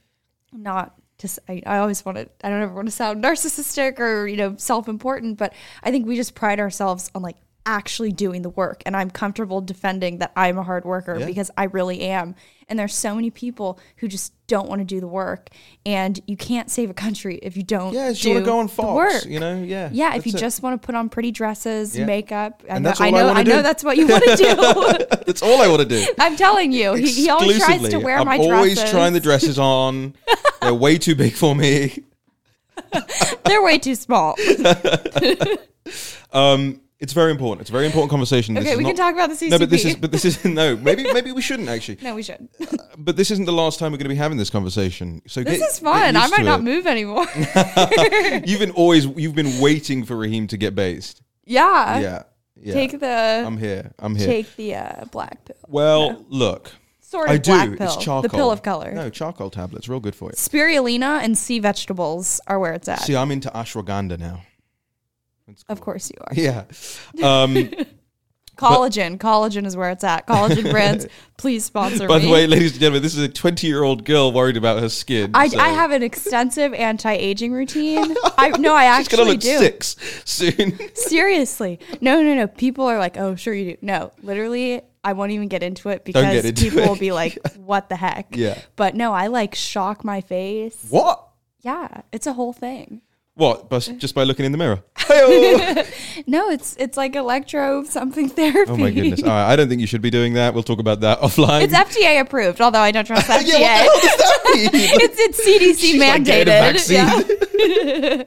Speaker 2: not s- I, I always want to, I don't ever want to sound narcissistic or, you know, self important, but I think we just pride ourselves on like actually doing the work. And I'm comfortable defending that I'm a hard worker
Speaker 1: Yeah.
Speaker 2: because I really am. And there's so many people who just don't want to do the work. And you can't save a country if you don't
Speaker 1: Yeah,
Speaker 2: do
Speaker 1: you want to go on Fox,
Speaker 2: work.
Speaker 1: you know? Yeah.
Speaker 2: Yeah, if you
Speaker 1: it.
Speaker 2: just want to put on pretty dresses,
Speaker 1: Yeah.
Speaker 2: makeup, I
Speaker 1: And that's
Speaker 2: I
Speaker 1: I
Speaker 2: know,
Speaker 1: wanna
Speaker 2: I know that's what you want to do.
Speaker 1: That's all I want to do.
Speaker 2: I'm telling you, he, he always tries to wear
Speaker 1: I'm
Speaker 2: my
Speaker 1: always trying the dresses on. They're way too big for me.
Speaker 2: They're way too small.
Speaker 1: Um, it's very important. It's a very important conversation.
Speaker 2: Okay,
Speaker 1: is
Speaker 2: we can
Speaker 1: not-
Speaker 2: talk about the CCP.
Speaker 1: No, but this is but this is no. Maybe maybe we shouldn't actually.
Speaker 2: no, we should.
Speaker 1: But this isn't the last time we're going to be having this conversation. So
Speaker 2: This
Speaker 1: get-
Speaker 2: is fun. I might not
Speaker 1: it.
Speaker 2: move anymore.
Speaker 1: You've been always you've been waiting for Raheem to get based.
Speaker 2: yeah.
Speaker 1: Yeah, yeah.
Speaker 2: Take the
Speaker 1: I'm here. I'm here.
Speaker 2: take the uh, black pill.
Speaker 1: well, look,
Speaker 2: Sort of
Speaker 1: I do.
Speaker 2: black pill.
Speaker 1: It's charcoal.
Speaker 2: The pill of color.
Speaker 1: No, charcoal tablets. Real good for you.
Speaker 2: Spirulina and sea vegetables are where it's at.
Speaker 1: See, I'm into ashwagandha now.
Speaker 2: Of course you are.
Speaker 1: Yeah. Um,
Speaker 2: Collagen. Collagen is where it's at. Collagen brands, please sponsor
Speaker 1: By
Speaker 2: me.
Speaker 1: the way, ladies and gentlemen, this is a 20 year old girl worried about her skin.
Speaker 2: I,
Speaker 1: so-
Speaker 2: I have an extensive anti-aging routine. I no, I
Speaker 1: She's gonna
Speaker 2: actually
Speaker 1: look
Speaker 2: do.
Speaker 1: six soon.
Speaker 2: Seriously, no, no, no. People are like, "Oh, sure you do." No, literally, I won't even get into it because
Speaker 1: into
Speaker 2: people
Speaker 1: it.
Speaker 2: will be like, "What the heck?"
Speaker 1: Yeah.
Speaker 2: But no, I like shock my face.
Speaker 1: what?
Speaker 2: Yeah, it's a whole thing.
Speaker 1: What? But Just by looking in the mirror?
Speaker 2: No, it's it's like electro something therapy.
Speaker 1: oh my goodness! All right, I don't think you should be doing that. We'll talk about that offline.
Speaker 2: It's FDA approved, although I don't trust FDA.
Speaker 1: yeah, what the hell does that mean?
Speaker 2: it's it's CDC
Speaker 1: She's like
Speaker 2: mandated.
Speaker 1: vaccine.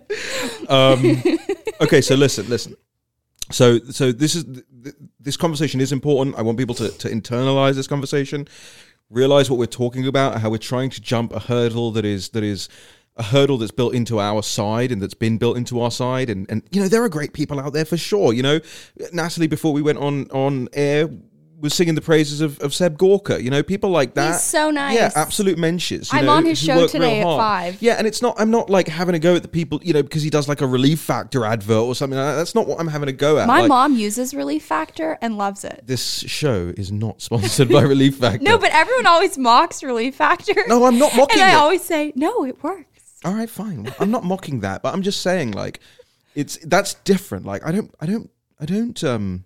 Speaker 2: Yeah.
Speaker 1: um, okay, so listen, listen. So, so this is th- th- this conversation is important. I want people to, to internalize this conversation, realize what we're talking about, how we're trying to jump a hurdle that is that is a hurdle that's built into our side and that's been built into our side. And and you know there are great people out there for sure. You know, Natalie before we went on on air was singing the praises of, of Seb Gorka. You know, people like that.
Speaker 2: He's so nice.
Speaker 1: Yeah, absolute mensches.
Speaker 2: I'm
Speaker 1: know,
Speaker 2: on his show today at five.
Speaker 1: Yeah, and it's not. I'm not like having a go at the people, you know, because he does like a relief factor advert or something. like that. That's not what I'm having a go at.
Speaker 2: My
Speaker 1: Like,
Speaker 2: mom uses Relief Factor and loves it.
Speaker 1: This show is not sponsored by Relief Factor.
Speaker 2: No, but everyone always mocks Relief Factor.
Speaker 1: No, I'm not mocking
Speaker 2: And I
Speaker 1: it.
Speaker 2: always say, no, it works.
Speaker 1: All right, fine. I'm not mocking that, but I'm just saying like it's that's different. Like I don't, I don't, I don't, um,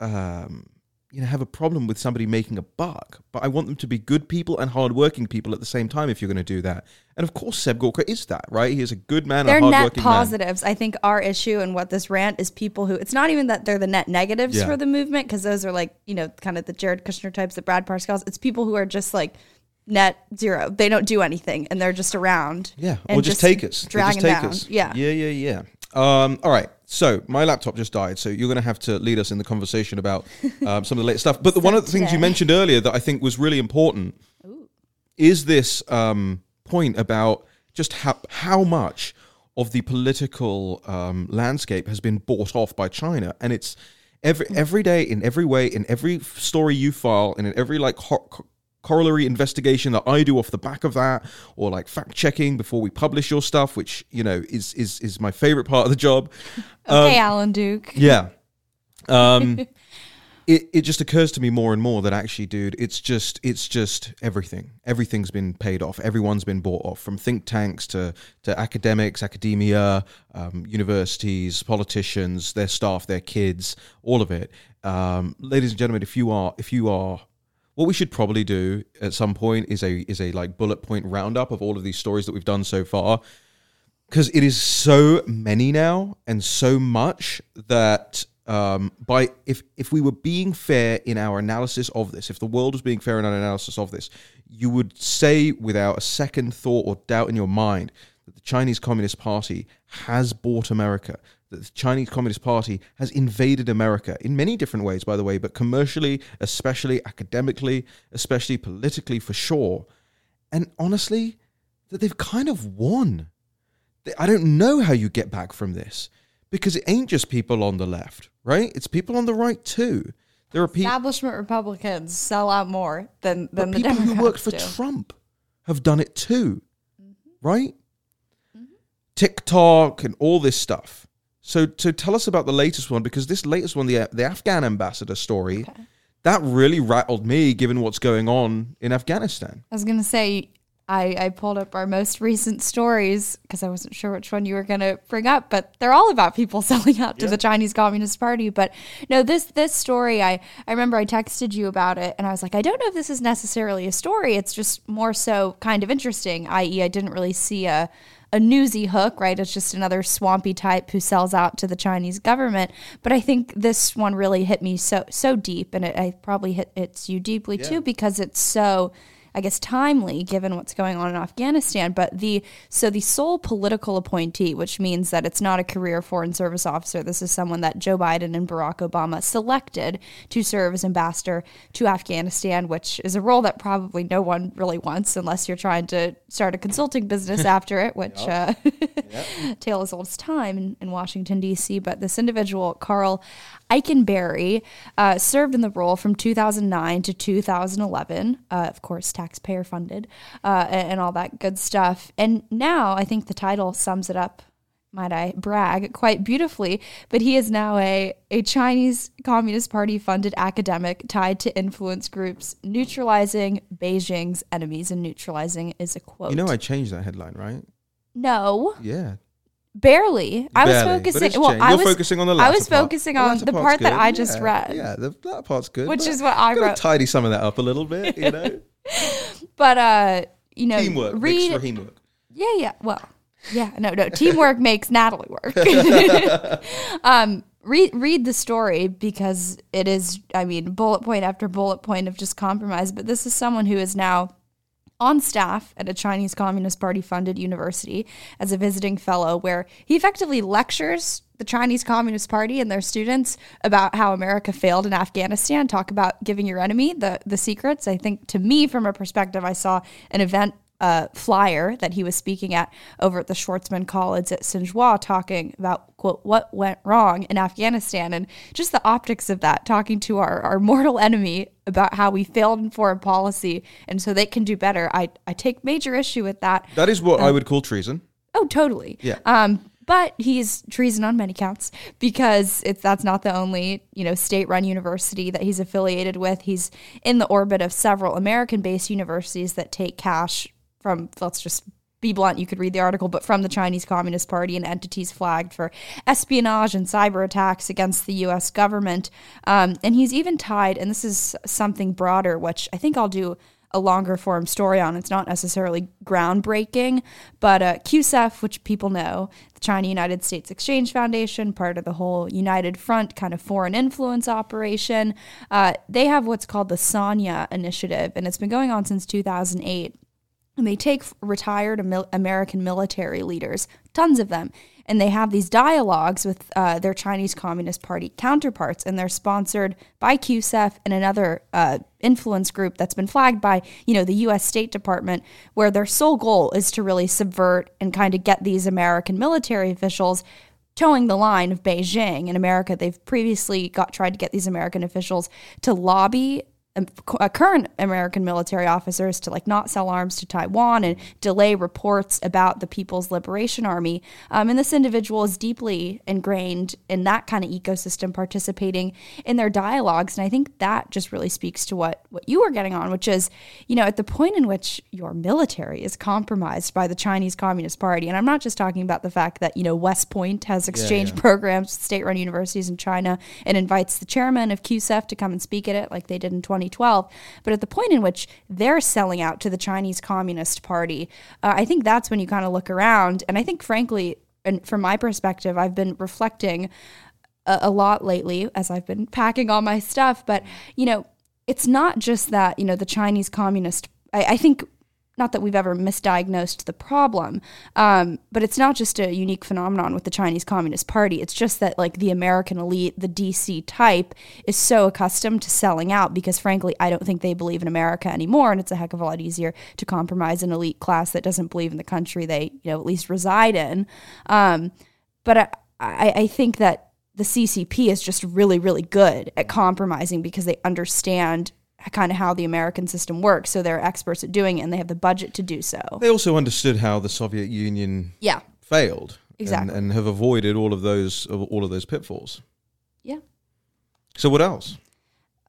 Speaker 1: um, you know, have a problem with somebody making a buck, but I want them to be good people and hardworking people at the same time. If you're going to do that, and of course, Seb Gorka is that, right? He is a good man,
Speaker 2: They're
Speaker 1: a
Speaker 2: net
Speaker 1: hardworking man.
Speaker 2: positives. I think our issue and what this rant is people who, it's not even that they're the net negatives
Speaker 1: Yeah.
Speaker 2: for the movement, because those are like, you know, kind of the Jared Kushner types the Brad Parscales. It's people who are just like net zero. They don't do anything and they're just around.
Speaker 1: Yeah, or just, take us.
Speaker 2: Drag
Speaker 1: just take
Speaker 2: down.
Speaker 1: us.
Speaker 2: Yeah.
Speaker 1: yeah, yeah, yeah. Um, all right. So my laptop just died, so you're going to have to lead us in the conversation about um, some of the latest stuff. But the, one of the things you mentioned earlier that I think was really important is this um, point about just how how much of the political um, landscape has been bought off by China, and it's every every day in every way in every story you file and in every like ho- co- corollary investigation that I do off the back of that, or like fact checking before we publish your stuff, which you know is is is my favorite part of the job.
Speaker 2: Okay, Alan Duke.
Speaker 1: Yeah. Um it, it just occurs to me more and more that actually, dude, it's just it's just everything. Everything's been paid off. Everyone's been bought off, from think tanks to to academics, academia, um, universities, politicians, their staff, their kids, all of it. Um, ladies and gentlemen, if you are if you are what we should probably do at some point is a is a like bullet point roundup of all of these stories that we've done so far. Because it is so many now and so much that um, by if if we were being fair in our analysis of this, if the world was being fair in our analysis of this, you would say without a second thought or doubt in your mind that the Chinese Communist Party has bought America, that the Chinese Communist Party has invaded America in many different ways, by the way, but commercially, especially academically, especially politically, for sure. And honestly, that they've kind of won. I don't know how you get back from this because it ain't just people on the left, right? It's people on the right too. There are people,
Speaker 2: Establishment Republicans sell out more than, than
Speaker 1: people
Speaker 2: Democrats
Speaker 1: who worked for
Speaker 2: do.
Speaker 1: Trump have done it too,
Speaker 2: Mm-hmm.
Speaker 1: right? TikTok and all this stuff. So, so tell us about the latest one because this latest one, the the Afghan ambassador story, that really rattled me, given what's going on in Afghanistan.
Speaker 2: I was gonna say I, I pulled up our most recent stories because I wasn't sure which one you were gonna bring up, but they're all about people selling out to the Chinese Communist Party. But no, this this story I I remember I texted you about it and I was like, I don't know if this is necessarily a story. It's just more so kind of interesting, i.e., I didn't really see a a newsy hook, right? It's just another swampy type who sells out to the Chinese government. But I think this one really hit me so so deep, and it I probably hit hits you deeply too because it's so. I guess timely given what's going on in Afghanistan. But the so the sole political appointee, which means that it's not a career foreign service officer. This is someone that Joe Biden and Barack Obama selected to serve as ambassador to Afghanistan, which is a role that probably no one really wants unless you're trying to start a consulting business after it, which uh, tale as old as time in, in Washington, D.C. But this individual, Karl Eikenberry, uh, served in the role from 2009 to 2011, uh, of course, taxpayer funded, uh, and, and all that good stuff. And now I think the title sums it up might I brag, quite beautifully. But he is now a, a Chinese Communist Party funded academic tied to influence groups neutralizing Beijing's enemies. And neutralizing is a quote.
Speaker 1: You know, I changed that headline, right?
Speaker 2: no,
Speaker 1: Yeah.
Speaker 2: barely. I was
Speaker 1: Barely,
Speaker 2: focusing. Well. I
Speaker 1: You're
Speaker 2: was
Speaker 1: focusing on the
Speaker 2: I was
Speaker 1: part.
Speaker 2: focusing
Speaker 1: The
Speaker 2: on the
Speaker 1: part's
Speaker 2: part that
Speaker 1: good.
Speaker 2: I just
Speaker 1: Yeah,
Speaker 2: read.
Speaker 1: Yeah, the that part's good.
Speaker 2: Which is what I wrote.
Speaker 1: Tidy some of that up a little bit, you know.
Speaker 2: But uh, you know,
Speaker 1: Teamwork,
Speaker 2: read
Speaker 1: mixed for teamwork.
Speaker 2: Yeah, yeah. Well, yeah. No, no. Teamwork makes Natalie work. um, read read the story because it is. I mean, bullet point after bullet point of just compromise. But this is someone who is now on staff at a Chinese Communist Party funded university as a visiting fellow, where he effectively lectures the Chinese Communist Party and their students about how America failed in Afghanistan. Talk about giving your enemy the the secrets. I think to me, from a perspective, I saw an event uh, flyer that he was speaking at over at the Schwarzman College at Tsinghua, talking about quote what went wrong in Afghanistan and just the optics of that, talking to our, our mortal enemy about how we failed in foreign policy and so they can do better. I, I take major issue with that.
Speaker 1: That is what I would call treason.
Speaker 2: Oh, totally.
Speaker 1: Yeah.
Speaker 2: Um, but he's treason on many counts because it's that's not the only you know state-run university that he's affiliated with. He's in the orbit of several American-based universities that take cash from. Let's just be blunt. You could read the article, but from the Chinese Communist Party and entities flagged for espionage and cyber attacks against the U.S. government. Um, and he's even tied, and this is something broader, which I think I'll do a longer form story on. It's not necessarily groundbreaking, but uh, CUSEF, which people know, the China United States Exchange Foundation, part of the whole United Front kind of foreign influence operation, uh, they have what's called the Sanya Initiative, and it's been going on since 2008. And they take retired American military leaders, tons of them, and they have these dialogues with uh, their Chinese Communist Party counterparts, and they're sponsored by CUSEF and another uh, influence group that's been flagged by, you know, the U.S. State Department, where their sole goal is to really subvert and kind of get these American military officials towing the line of Beijing. In America, they've previously got tried to get these American officials to lobby current American military officers to like not sell arms to Taiwan and delay reports about the People's Liberation Army. Um, and this individual is deeply ingrained in that kind of ecosystem, participating in their dialogues. And I think that just really speaks to what what you were getting on, which is, you know, at the point in which your military is compromised by the Chinese Communist Party. And I'm not just talking about the fact that you know West Point has exchange programs with state-run universities in China and invites the chairman of CUSEF to come and speak at it, like they did in 2012. But at the point in which they're selling out to the Chinese Communist Party, uh, I think that's when you kind of look around. And I think, frankly, and from my perspective, I've been reflecting a, a lot lately as I've been packing all my stuff. But you know, it's not just that you know the Chinese Communist. I, I think not that we've ever misdiagnosed the problem, um, but it's not just a unique phenomenon with the Chinese Communist Party. It's just that like the American elite, the DC type, is so accustomed to selling out because, frankly, I don't think they believe in America anymore, and it's a heck of a lot easier to compromise an elite class that doesn't believe in the country they you know at least reside in. Um, but I, I, I think that the CCP is just really, really good at compromising because they understand kind of how the American system works. So they're experts at doing it and they have the budget to do so.
Speaker 1: They also understood how the Soviet Union
Speaker 2: Yeah.
Speaker 1: failed,
Speaker 2: Exactly.
Speaker 1: and, and have avoided all of those all of those pitfalls.
Speaker 2: Yeah.
Speaker 1: So what else?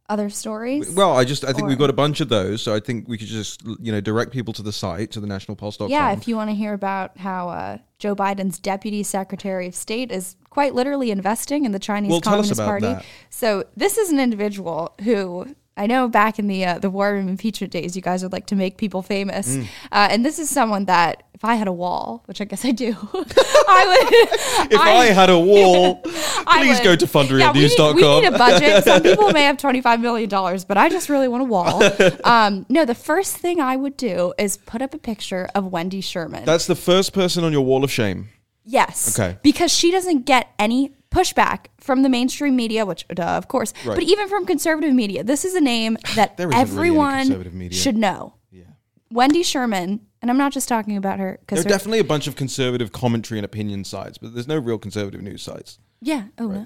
Speaker 2: Other stories?
Speaker 1: Well, I just I think
Speaker 2: Or-
Speaker 1: we've got a bunch of those, so I think we could just you know direct people to the site to the nationalpulse.com.
Speaker 2: yeah, if you want to hear about how uh, Joe Biden's deputy secretary of state is quite literally investing in the Chinese
Speaker 1: Well,
Speaker 2: Communist Party.
Speaker 1: that.
Speaker 2: So this is an individual who I know back in the uh, the war room impeachment days, you guys would like to make people famous,
Speaker 1: Mm.
Speaker 2: uh, and this is someone that if I had a wall, which I guess I do, I would.
Speaker 1: if I, had a wall,
Speaker 2: I
Speaker 1: please
Speaker 2: would-
Speaker 1: go to
Speaker 2: Yeah, we we need a budget. Some people may have $25 million, but I just really want a wall. Um, no, the first thing I would do is put up a picture of Wendy Sherman.
Speaker 1: That's the first person on your wall of shame.
Speaker 2: yes.
Speaker 1: Okay.
Speaker 2: Because she doesn't get any pushback from the mainstream media, which, duh, of course,
Speaker 1: Right.
Speaker 2: but even from conservative media. This is a name that
Speaker 1: really
Speaker 2: everyone
Speaker 1: media.
Speaker 2: should know.
Speaker 1: Yeah.
Speaker 2: Wendy Sherman, and I'm not just talking about her
Speaker 1: There are definitely a bunch of conservative commentary and opinion sites, but there's no real conservative news sites.
Speaker 2: Yeah. Oh no.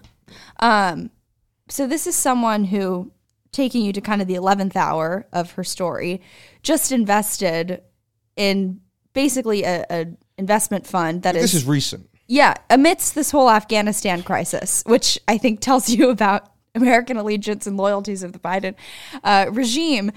Speaker 2: Um, so this is someone who, taking you to kind of the eleventh hour of her story, just invested in basically a, a investment fund that
Speaker 1: This
Speaker 2: is,
Speaker 1: is recent.
Speaker 2: Yeah, amidst this whole Afghanistan crisis, which I think tells you about American allegiance and loyalties of the Biden uh, regime.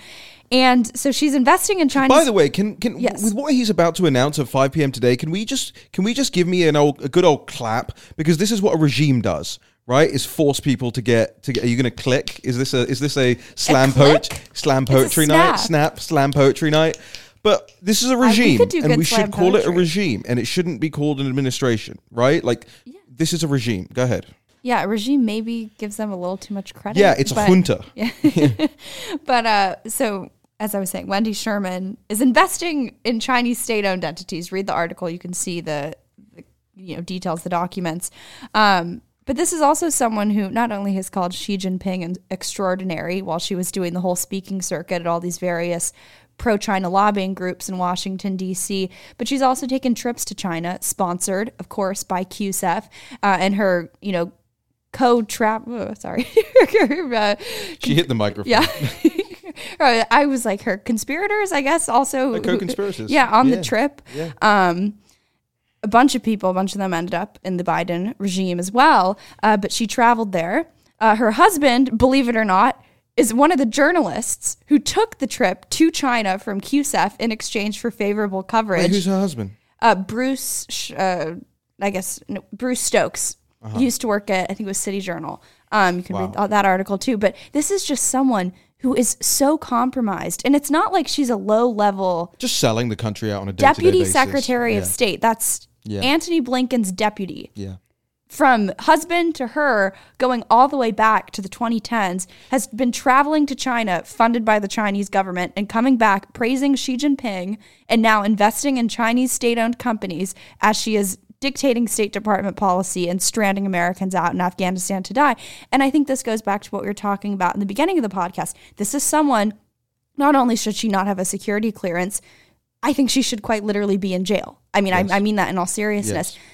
Speaker 2: And so she's investing in China.
Speaker 1: By the way, can can
Speaker 2: Yes.
Speaker 1: with what he's about to announce at 5 p.m. today, can we just can we just give me an old a good old clap because this is what a regime does, right? Is force people to get to get. Are you going to click? Is this a is this a slam
Speaker 2: click?
Speaker 1: poet slam poetry night?
Speaker 2: Snap
Speaker 1: slam poetry night. But this is a regime,
Speaker 2: do
Speaker 1: and we should call it a regime, and it shouldn't be called an administration, right? Like this is a regime. Go ahead.
Speaker 2: yeah, regime maybe gives them a little too much credit.
Speaker 1: Yeah, it's a junta.
Speaker 2: But uh, so as I was saying, Wendy Sherman is investing in Chinese state-owned entities. Read the article; you can see the, the you know details, the documents. Um, but this is also someone who not only has called Xi Jinping an extraordinary while she was doing the whole speaking circuit at all these various pro-China lobbying groups in Washington D.C., but she's also taken trips to China, sponsored, of course, by CUSEF, uh, and her you know co-trap. Oh, sorry. uh,
Speaker 1: She hit the microphone.
Speaker 2: yeah. I was like her conspirators, I guess, also.
Speaker 1: Her co-conspirators.
Speaker 2: Yeah, on
Speaker 1: Yeah.
Speaker 2: the trip.
Speaker 1: Yeah.
Speaker 2: Um, a bunch of people, a bunch of them ended up in the Biden regime as well. Uh, but she traveled there. Uh, her husband, believe it or not, is one of the journalists who took the trip to China from CUSEF in exchange for favorable coverage.
Speaker 1: Wait, who's her husband?
Speaker 2: uh, Bruce, uh, I guess no, Bruce Stokes
Speaker 1: Uh-huh.
Speaker 2: Used to work at I think it was City Journal. Um, you can read that article too. But this is just someone who is so compromised, and it's not like she's a low level
Speaker 1: Just selling the country out on a
Speaker 2: deputy secretary
Speaker 1: yeah.
Speaker 2: of state. That's
Speaker 1: Yeah.
Speaker 2: Antony Blinken's deputy
Speaker 1: Yeah.
Speaker 2: From husband to her, going all the way back to the 2010s, has been traveling to China, funded by the Chinese government, and coming back praising Xi Jinping and now investing in Chinese state owned companies as she is dictating State Department policy and stranding Americans out in Afghanistan to die. And I think this goes back to what we were talking about in the beginning of the podcast. This is someone, not only should she not have a security clearance, I think she should quite literally be in jail. I mean,
Speaker 1: Yes.
Speaker 2: I, I mean that in all seriousness.
Speaker 1: Yes.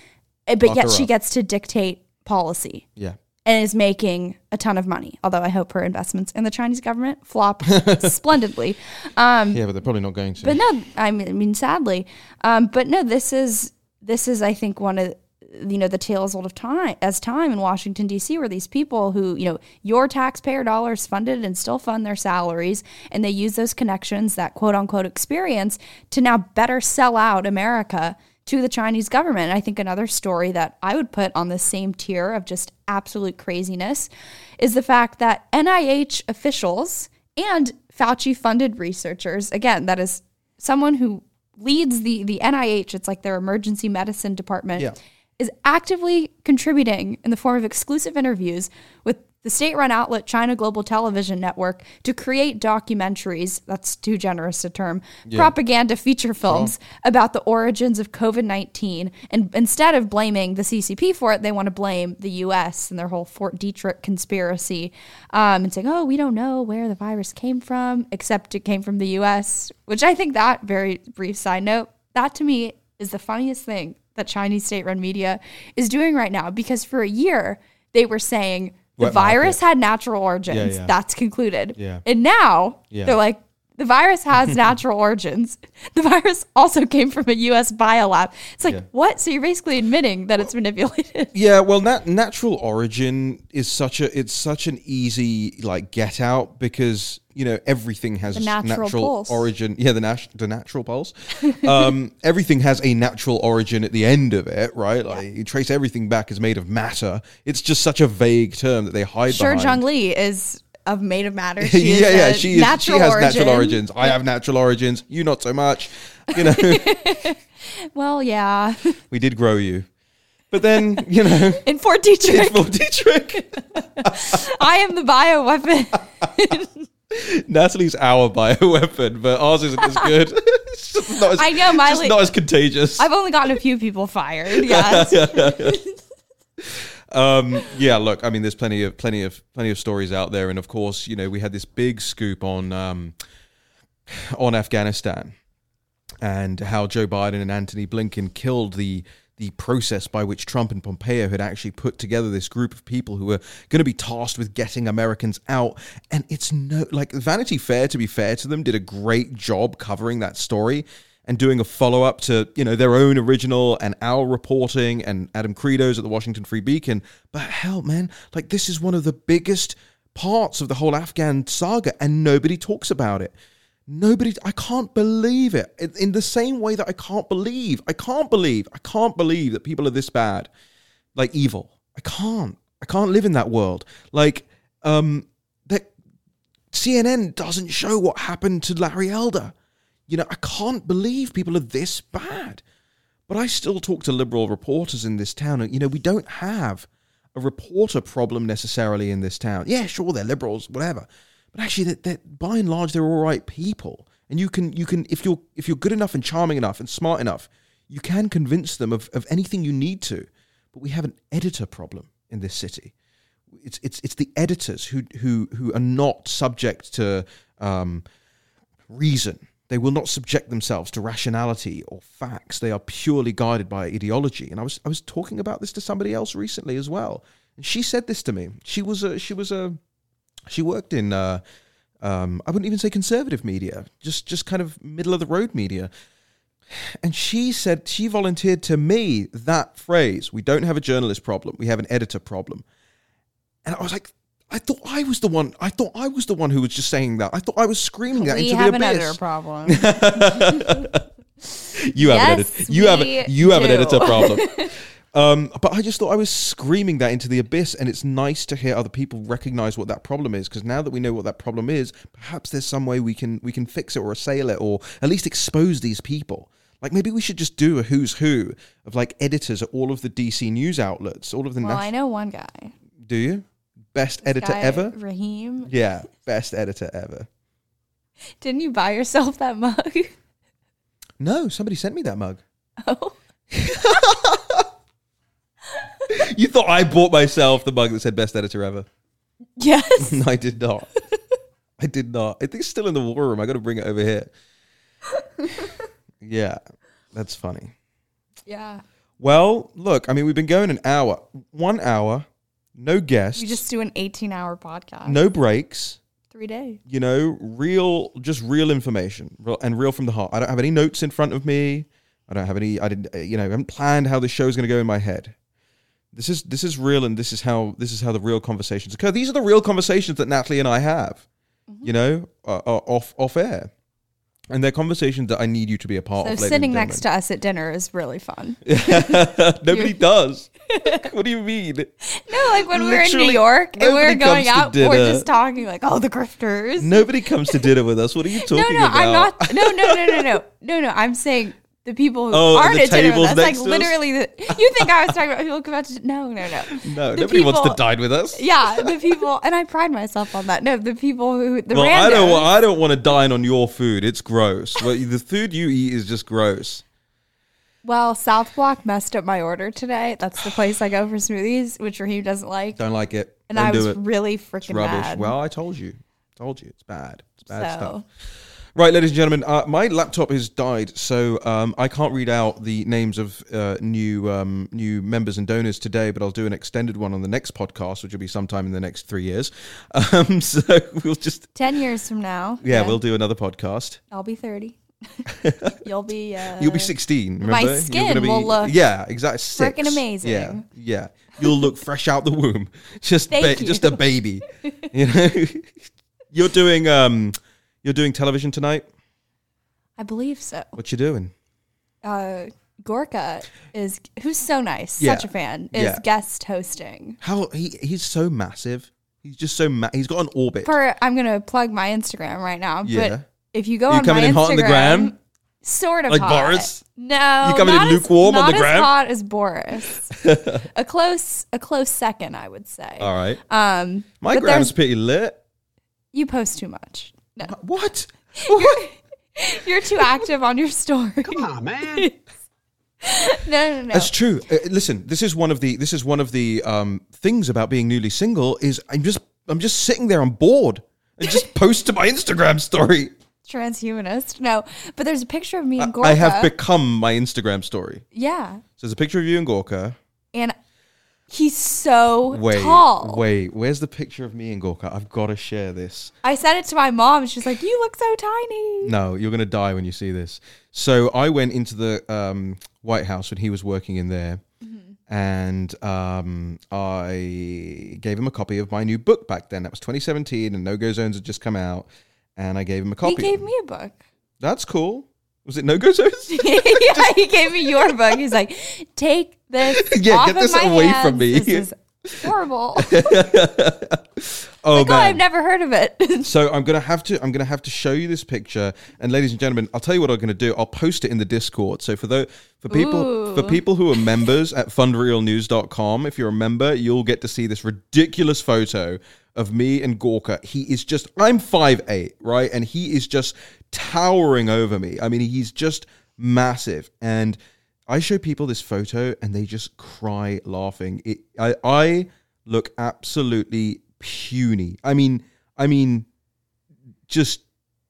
Speaker 2: Uh, But yet she
Speaker 1: up.
Speaker 2: gets to dictate policy
Speaker 1: Yeah.
Speaker 2: and is making a ton of money. Although I hope her investments in the Chinese government flop splendidly. Um,
Speaker 1: Yeah, but they're probably not going to.
Speaker 2: but no, I mean, I mean sadly. Um, but no, this is this is I think one of you know the tales old of time as time in Washington D.C. where these people who you know your taxpayer dollars funded and still fund their salaries, and they use those connections that quote unquote experience to now better sell out America to the Chinese government. And I think another story that I would put on the same tier of just absolute craziness is the fact that NIH officials and Fauci funded researchers, again, that is someone who leads the, the NIH, it's like their emergency medicine department,
Speaker 1: Yeah.
Speaker 2: Is actively contributing in the form of exclusive interviews with the state run outlet China Global Television Network to create documentaries, that's too generous a term, propaganda feature films about the origins of COVID 19. And instead of blaming the CCP for it, they want to blame the US and their whole Fort Detrick conspiracy um, and saying, oh, we don't know where the virus came from, except it came from the US, which I think that, very brief side note, that to me is the funniest thing that Chinese state run media is doing right now because for a year they were saying the
Speaker 1: Wet
Speaker 2: virus had natural origins.
Speaker 1: yeah.
Speaker 2: That's concluded.
Speaker 1: Yeah.
Speaker 2: And now
Speaker 1: Yeah.
Speaker 2: they're like, the virus has natural origins. The virus also came from a US biolab. It's like,
Speaker 1: Yeah.
Speaker 2: what? So you're basically admitting that it's manipulated.
Speaker 1: Yeah, well, nat- natural origin is such a it's such an easy like get out because you know everything has
Speaker 2: The natural pulse.
Speaker 1: origin. Yeah, the nat- the natural pulse. um, everything has a natural origin at the end of it, right? Like you trace everything back as made of matter. It's just such a vague term that they hide
Speaker 2: Sure,
Speaker 1: behind.
Speaker 2: Zhang Li is of made of matter. She is
Speaker 1: yeah, yeah, she is. She has
Speaker 2: origin.
Speaker 1: natural origins. I have natural origins. You not so much. You know,
Speaker 2: Well, yeah.
Speaker 1: we did grow you, but then you know,
Speaker 2: In Fort Detrick,
Speaker 1: Fort Detrick.
Speaker 2: I am the bioweapon.
Speaker 1: Natalie's our bioweapon, but ours isn't as good. it's just not as,
Speaker 2: I know,
Speaker 1: it's just
Speaker 2: Miley-
Speaker 1: not as contagious.
Speaker 2: I've only gotten a few people fired. Yes.
Speaker 1: Um, yeah, look, I mean, there's plenty of plenty of plenty of stories out there, and of course, you know, we had this big scoop on um, on Afghanistan and how Joe Biden and Antony Blinken killed the the process by which Trump and Pompeo had actually put together this group of people who were going to be tasked with getting Americans out. And it's no like Vanity Fair, to be fair to them, did a great job covering that story. And doing a follow up to you know their own original and our reporting and Adam Kredo's at the Washington Free Beacon. But hell, man, like this is one of the biggest parts of the whole Afghan saga, and nobody talks about it. Nobody, I can't believe it. In- In the same way that I can't believe, I can't believe, I can't believe that people are this bad, like evil. I can't. I can't live in that world. Like, um, that CNN doesn't show what happened to Larry Elder. You know, I can't believe people are this bad. But I still talk to liberal reporters in this town, and you know, we don't have a reporter problem necessarily in this town. Yeah, sure, they're liberals, whatever, but actually, they're, by and large, they're all right people. And you can, you can, if you're if you're good enough and charming enough and smart enough, you can convince them of, of anything you need to. But we have an editor problem in this city. It's it's it's the editors who who who are not subject to um, reason. They will not subject themselves to rationality or facts. They are purely guided by ideology. And I was I was talking about this to somebody else recently as well, and she said this to me. She was a she was a she worked in uh, um, I wouldn't even say conservative media, just just kind of middle of the road media. And she said she volunteered to me that phrase: "We don't have a journalist problem, we have an editor problem." And I was like, I thought I was the one. I thought I was the one who was just saying that. I thought I was screaming that
Speaker 2: we
Speaker 1: into
Speaker 2: have
Speaker 1: the
Speaker 2: an
Speaker 1: abyss.
Speaker 2: editor problem.
Speaker 1: You have an
Speaker 2: Yes,
Speaker 1: edit. You have
Speaker 2: we
Speaker 1: a, you have an editor problem. um, but I just thought I was screaming that into the abyss, and it's nice to hear other people recognize what that problem is. Because now that we know what that problem is, perhaps there's some way we can we can fix it or assail it, or at least expose these people. Like maybe we should just do a who's who of like editors at all of the DC news outlets, all of the.
Speaker 2: well,
Speaker 1: nat-
Speaker 2: I know one guy.
Speaker 1: do you best editor
Speaker 2: Guy
Speaker 1: ever?
Speaker 2: Raheem.
Speaker 1: Yeah, best editor ever.
Speaker 2: Didn't you buy yourself that mug?
Speaker 1: No, somebody sent me that mug.
Speaker 2: Oh.
Speaker 1: You thought I bought myself the mug that said best editor ever?
Speaker 2: Yes.
Speaker 1: No, I did not. I did not. I think it's still in the war room. I got to bring it over here. yeah, that's funny.
Speaker 2: yeah.
Speaker 1: Well, look, I mean, we've been going an hour, one hour, no guests,
Speaker 2: You just do an 18 hour podcast.
Speaker 1: no breaks.
Speaker 2: Three days.
Speaker 1: You know, real, just real information, real, and real from the heart. I don't have any notes in front of me. I don't have any. I didn't. uh, You know, I haven't planned how the show's going to go in my head. This is this is real, and this is how this is how the real conversations occur. These are the real conversations that Natalie and I have.
Speaker 2: Mm-hmm.
Speaker 1: You know, uh, uh, off off air, and they're conversations that I need you to be a part
Speaker 2: So
Speaker 1: of. ladies
Speaker 2: sitting next to us at dinner is really fun.
Speaker 1: nobody does. what do you mean?
Speaker 2: No, like when we were in New
Speaker 1: Literally
Speaker 2: York and we were
Speaker 1: nobody
Speaker 2: going
Speaker 1: comes to
Speaker 2: out, we're
Speaker 1: dinner.
Speaker 2: just talking like, oh, the grifters.
Speaker 1: Nobody comes to dinner with us. What are you talking about?
Speaker 2: no, no,
Speaker 1: about?
Speaker 2: I'm not. No, no, no, no, no, no, no. I'm saying the people who
Speaker 1: Oh,
Speaker 2: aren't
Speaker 1: the
Speaker 2: at dinner
Speaker 1: tables
Speaker 2: with us. Like
Speaker 1: next to us?
Speaker 2: literally, the, you think I was talking about people who come out to? No, no, no.
Speaker 1: No,
Speaker 2: The
Speaker 1: nobody wants to
Speaker 2: people-
Speaker 1: dine with us.
Speaker 2: Yeah, the people, and I pride myself on that. No, the people who the
Speaker 1: Well. I don't. wa- I don't want to dine on your food. It's gross. well, the food you eat is just gross.
Speaker 2: Well, South Block messed up my order today. That's the place I go for smoothies, which Raheem doesn't like,
Speaker 1: Don't like it.
Speaker 2: and
Speaker 1: don't
Speaker 2: I was
Speaker 1: it.
Speaker 2: really freaking
Speaker 1: rubbish.
Speaker 2: mad.
Speaker 1: Well, I told you. Told you. It's bad. It's bad
Speaker 2: So-
Speaker 1: stuff. Right, ladies and gentlemen, uh, my laptop has died, so um, I can't read out the names of uh, new um, new members and donors today. But I'll do an extended one on the next podcast, which will be sometime in the next three years. Um, so we'll just
Speaker 2: Ten years from now,
Speaker 1: yeah, we'll do another podcast.
Speaker 2: I'll be thirty. You'll be. Uh,
Speaker 1: You'll be 16.
Speaker 2: my
Speaker 1: Remember? You're
Speaker 2: skin
Speaker 1: be,
Speaker 2: will look
Speaker 1: yeah, exactly. six.
Speaker 2: amazing.
Speaker 1: Yeah, yeah. You'll look fresh out the womb, just ba- just a baby. You know, you're doing um, you're doing television tonight.
Speaker 2: I believe so.
Speaker 1: What you doing?
Speaker 2: Uh, Gorka is who's so nice,
Speaker 1: Yeah.
Speaker 2: such a fan, is
Speaker 1: Yeah.
Speaker 2: guest hosting.
Speaker 1: How he he's so massive. He's just so ma- he's got an orbit.
Speaker 2: For I'm gonna plug my Instagram right now.
Speaker 1: Yeah.
Speaker 2: But if you go
Speaker 1: You
Speaker 2: on
Speaker 1: coming
Speaker 2: my
Speaker 1: in
Speaker 2: Instagram,
Speaker 1: hot on the gram?
Speaker 2: sort of
Speaker 1: Like
Speaker 2: hot.
Speaker 1: Boris?
Speaker 2: No,
Speaker 1: You coming in
Speaker 2: not as-
Speaker 1: lukewarm on
Speaker 2: not
Speaker 1: the
Speaker 2: as
Speaker 1: gram?
Speaker 2: hot as Boris. a close, a close second, I would say.
Speaker 1: All right,
Speaker 2: Um,
Speaker 1: my gram's pretty lit.
Speaker 2: you post too much. No,
Speaker 1: What?
Speaker 2: you're too active on your story.
Speaker 3: Come on, man.
Speaker 2: no, no, no.
Speaker 1: That's true. Uh, listen, this is one of the this is one of the um, things about being newly single is I'm just I'm just sitting there. I'm bored. I just post to my Instagram story.
Speaker 2: Transhumanist. No, but there's a picture of me and Gorka.
Speaker 1: I have become my Instagram story.
Speaker 2: yeah,
Speaker 1: So there's a picture of you and Gorka.
Speaker 2: and He's so
Speaker 1: Wait,
Speaker 2: tall.
Speaker 1: wait. Where's the picture of me and Gorka? I've got to share this.
Speaker 2: I sent it to my mom. She's like, "You look so tiny."
Speaker 1: No, you're gonna die when you see this. So I went into the um, White House when he was working in there, and um, I gave him a copy of my new book back then. That was 2017, and No Go Zones had just come out, and I gave him a copy.
Speaker 2: He gave me a book.
Speaker 1: That's cool. Was it No Go Zones?
Speaker 2: yeah, he gave me your book. He's like, "Take this
Speaker 1: Yeah,
Speaker 2: off
Speaker 1: get
Speaker 2: of
Speaker 1: this
Speaker 2: my
Speaker 1: away
Speaker 2: hands.
Speaker 1: from me."
Speaker 2: This is horrible."
Speaker 1: oh
Speaker 2: like, oh. I've never heard of it.
Speaker 1: So I'm gonna have to I'm gonna have to show you this picture, and ladies and gentlemen, I'll tell you what I'm gonna do. I'll post it in the Discord. So for the for people for people who are members at fundrealnews.com, if you're a member, you'll get to see this ridiculous photo of me and Gorka. He is just I'm 5'8", right, and he is just towering over me. I mean, he's just massive, and I show people this photo, and they just cry laughing. It I I look absolutely puny. I mean, I mean just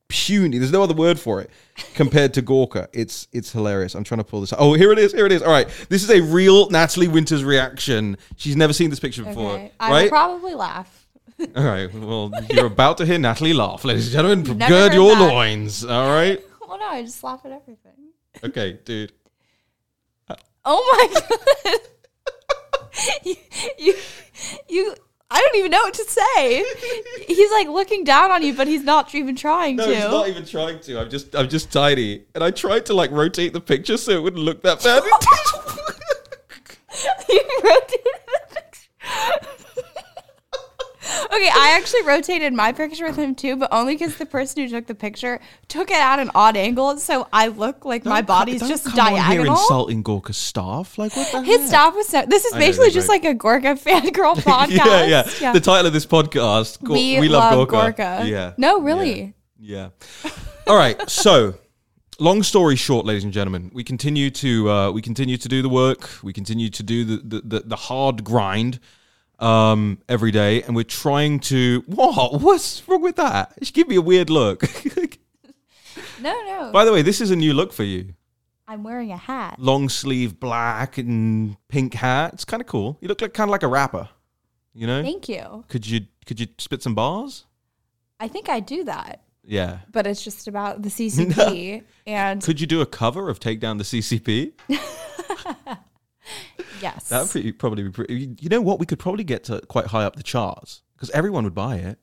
Speaker 1: puny. There's no other word for it compared to Gorka. It's it's hilarious. I'm trying to pull this. Oh, here it is. Here it is. All right, this is a real Natalie Winters reaction. She's never seen this picture before,
Speaker 2: okay. I
Speaker 1: right?
Speaker 2: probably laugh.
Speaker 1: All right. Well, you're about to hear Natalie laugh, ladies and gentlemen.
Speaker 2: Never
Speaker 1: Gird your
Speaker 2: that.
Speaker 1: loins. All right.
Speaker 2: Well, no, I just laugh at everything.
Speaker 1: Okay, dude.
Speaker 2: Oh my god! you, you, you. I don't even know what to say. He's like looking down on you, but he's not even trying to.
Speaker 1: No,
Speaker 2: to.
Speaker 1: he's not even trying to. I'm just I'm just tiny, and I tried to like rotate the picture so it wouldn't look that bad.
Speaker 2: you rotated the picture. Okay, I actually rotated my picture with him too, but only because the person who took the picture took it at an odd angle, so I look like my body's
Speaker 1: Don't
Speaker 2: just
Speaker 1: come on here
Speaker 2: diagonal.
Speaker 1: insulting Gorka's staff. Like what the
Speaker 2: His
Speaker 1: heck?
Speaker 2: staff was so. This is
Speaker 1: I
Speaker 2: basically just like a Gorka fangirl podcast.
Speaker 1: yeah, yeah, yeah, The title of this podcast,
Speaker 2: we,
Speaker 1: we, love,
Speaker 2: love,
Speaker 1: Gorka.
Speaker 2: Gorka.
Speaker 1: Yeah.
Speaker 2: No, really.
Speaker 1: Yeah. All right. So, long story short, ladies and gentlemen, we continue to uh, we continue to do the work. We continue to do the the, the, the hard grind um, every day, and we're trying to. What? What's wrong with that? She give me a weird look.
Speaker 2: No, no.
Speaker 1: By the way, this is a new look for you.
Speaker 2: I'm wearing a hat.
Speaker 1: Long sleeve black and pink hat. It's kind of cool. You look like kind of like a rapper. You know?
Speaker 2: Thank you.
Speaker 1: Could you could you spit some bars?
Speaker 2: I think I do that,
Speaker 1: Yeah.
Speaker 2: but it's just about the CCP and
Speaker 1: Could you do a cover of Take Down the CCP?
Speaker 2: yes.
Speaker 1: That would probably be pretty. You know what? We could probably get to quite high up the charts because everyone would buy it.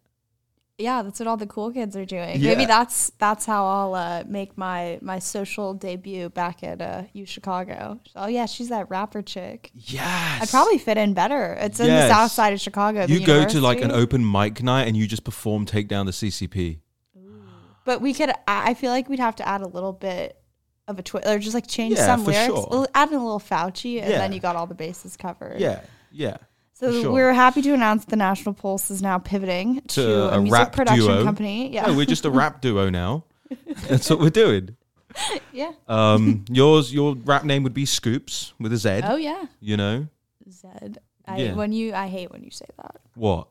Speaker 2: yeah, that's what all the cool kids are doing.
Speaker 1: Yeah.
Speaker 2: Maybe that's that's how I'll uh, make my my social debut back at uh, U Chicago. Oh yeah, she's that rapper chick.
Speaker 1: Yes.
Speaker 2: I'd probably fit in better. It's in the south side of Chicago.
Speaker 1: You go to like an open mic night and you just perform Take Down the CCP.
Speaker 2: But we could. I feel like we'd have to add a little bit of a twist, or just like change
Speaker 1: Yeah,
Speaker 2: some
Speaker 1: for
Speaker 2: lyrics.
Speaker 1: sure.
Speaker 2: Add in a little Fauci, and
Speaker 1: Yeah.
Speaker 2: then you got all the bases covered.
Speaker 1: Yeah. Yeah.
Speaker 2: So
Speaker 1: for sure.
Speaker 2: we're happy to announce the National Pulse is now pivoting to, a, music
Speaker 1: rap
Speaker 2: production
Speaker 1: duo.
Speaker 2: company. Yeah,
Speaker 1: No, we're just a rap duo now. That's what we're doing.
Speaker 2: yeah.
Speaker 1: Um, yours, your rap name would be Scoops with a Z.
Speaker 2: Oh yeah,
Speaker 1: You know
Speaker 2: Zed. I,
Speaker 1: Yeah.
Speaker 2: When you, I hate when you say that
Speaker 1: what?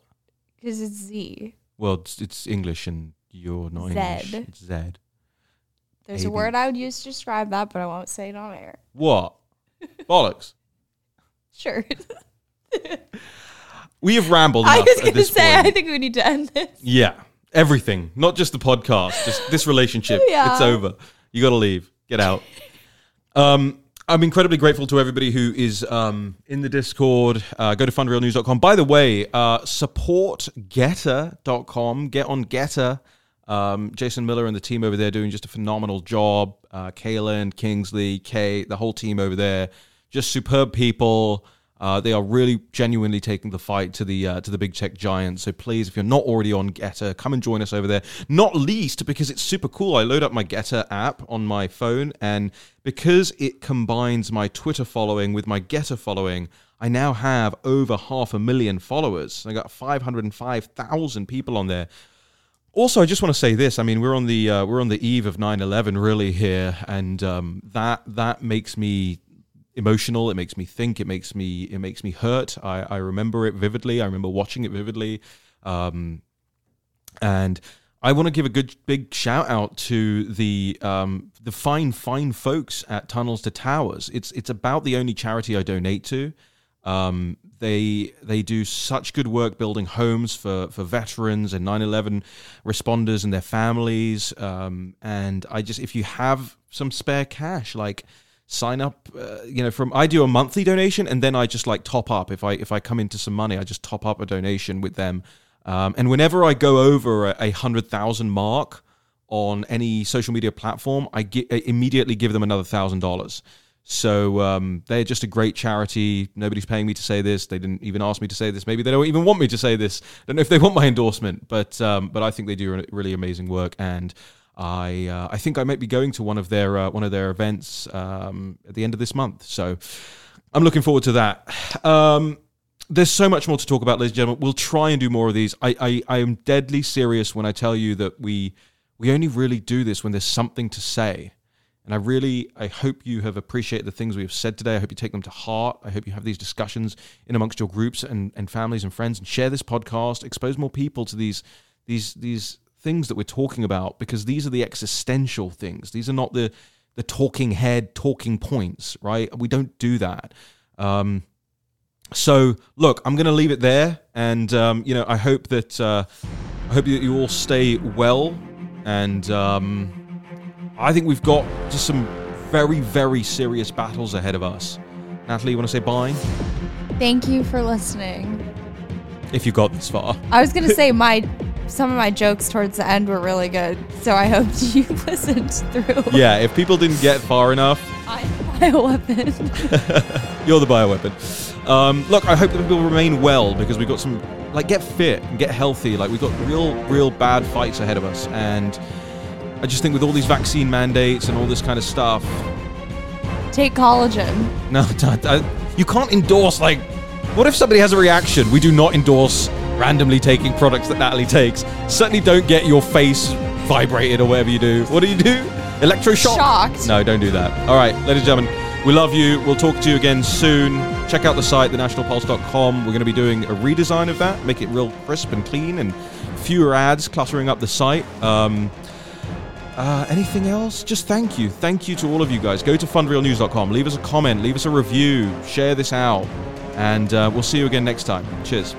Speaker 2: because it's Z.
Speaker 1: Well, it's, it's English and you're not English.
Speaker 2: Zed.
Speaker 1: It's Z.
Speaker 2: There's a word I would use to describe that, but I won't say it on air.
Speaker 1: What? Bollocks.
Speaker 2: Sure.
Speaker 1: We have rambled
Speaker 2: I was gonna say
Speaker 1: point.
Speaker 2: I think we need to end this.
Speaker 1: Yeah, everything, not just the podcast, just this relationship.
Speaker 2: Yeah.
Speaker 1: It's over. You got to leave. Get out. Um, I'm incredibly grateful to everybody who is um, in the Discord. Uh, go to fundrealnews.com. By the way, uh, support gettr.com. Get on GETTR. Um, Jason Miller and the team over there doing just a phenomenal job. Uh, Kaylin, Kingsley, Kay, the whole team over there, just superb people. Uh, they are really genuinely taking the fight to the uh, to the big tech giants. So please, if you're not already on GETTR, come and join us over there. Not least because it's super cool. I load up my GETTR app on my phone, and because it combines my Twitter following with my GETTR following, I now have over half a million followers. I got 505,000 people on there. Also, I just want to say this. I mean, we're on the uh, we're on the eve of 9/11 really here, and um, that that makes me emotional. It makes me think. It makes me it makes me hurt. I, I remember it vividly. I remember watching it vividly, um, and I want to give a good big shout out to the um, the fine fine folks at Tunnels to Towers. It's it's about the only charity I donate to. Um, they they do such good work building homes for for veterans and 9/11 responders and their families. Um, and I just if you have some spare cash, like sign up uh, you know from i do a monthly donation and then i just like top up if i if i come into some money i just top up a donation with them um, and whenever i go over a, a hundred thousand mark on any social media platform i, gi- I immediately give them another thousand dollars so um, they're just a great charity nobody's paying me to say this they didn't even ask me to say this maybe they don't even want me to say this I don't know if they want my endorsement but um, but i think they do really amazing work and I uh, I think I might be going to one of their uh, one of their events um, at the end of this month. So I'm looking forward to that. Um, there's so much more to talk about, ladies and gentlemen. We'll try and do more of these. I, I, I am deadly serious when I tell you that we we only really do this when there's something to say. And I really, I hope you have appreciated the things we have said today. I hope you take them to heart. I hope you have these discussions in amongst your groups and, and families and friends and share this podcast, expose more people to these these these things that we're talking about because these are the existential things. These are not the the talking head talking points, right? We don't do that. Um, so look, I'm going to leave it there, and um, you know, I hope that uh, I hope that you all stay well, and um, I think we've got just some very very serious battles ahead of us. Natalie, you want to say bye?
Speaker 2: Thank you for listening.
Speaker 1: If you got this far,
Speaker 2: I was going to say my some of my jokes towards the end were really good, so I hope you listened through.
Speaker 1: Yeah, if people didn't get far enough,
Speaker 2: I'm bioweapon.
Speaker 1: You're the bioweapon. Um, look, I hope that people remain well because we've got some like get fit and get healthy. Like we've got real, real bad fights ahead of us, and I just think with all these vaccine mandates and all this kind of stuff,
Speaker 2: take collagen.
Speaker 1: No, you can't endorse like. What if somebody has a reaction? We do not endorse randomly taking products that Natalie takes. Certainly don't get your face vibrated or whatever you do. What do you do? Electroshock?
Speaker 2: Shocked.
Speaker 1: No, don't do that. All right, ladies and gentlemen, we love you. We'll talk to you again soon. Check out the site, thenationalpulse.com. We're going to be doing a redesign of that, make it real crisp and clean and fewer ads cluttering up the site. Um, uh, anything else? Just thank you. Thank you to all of you guys. Go to fundrealnews.com. Leave us a comment. Leave us a review. Share this out. And uh, we'll see you again next time. Cheers.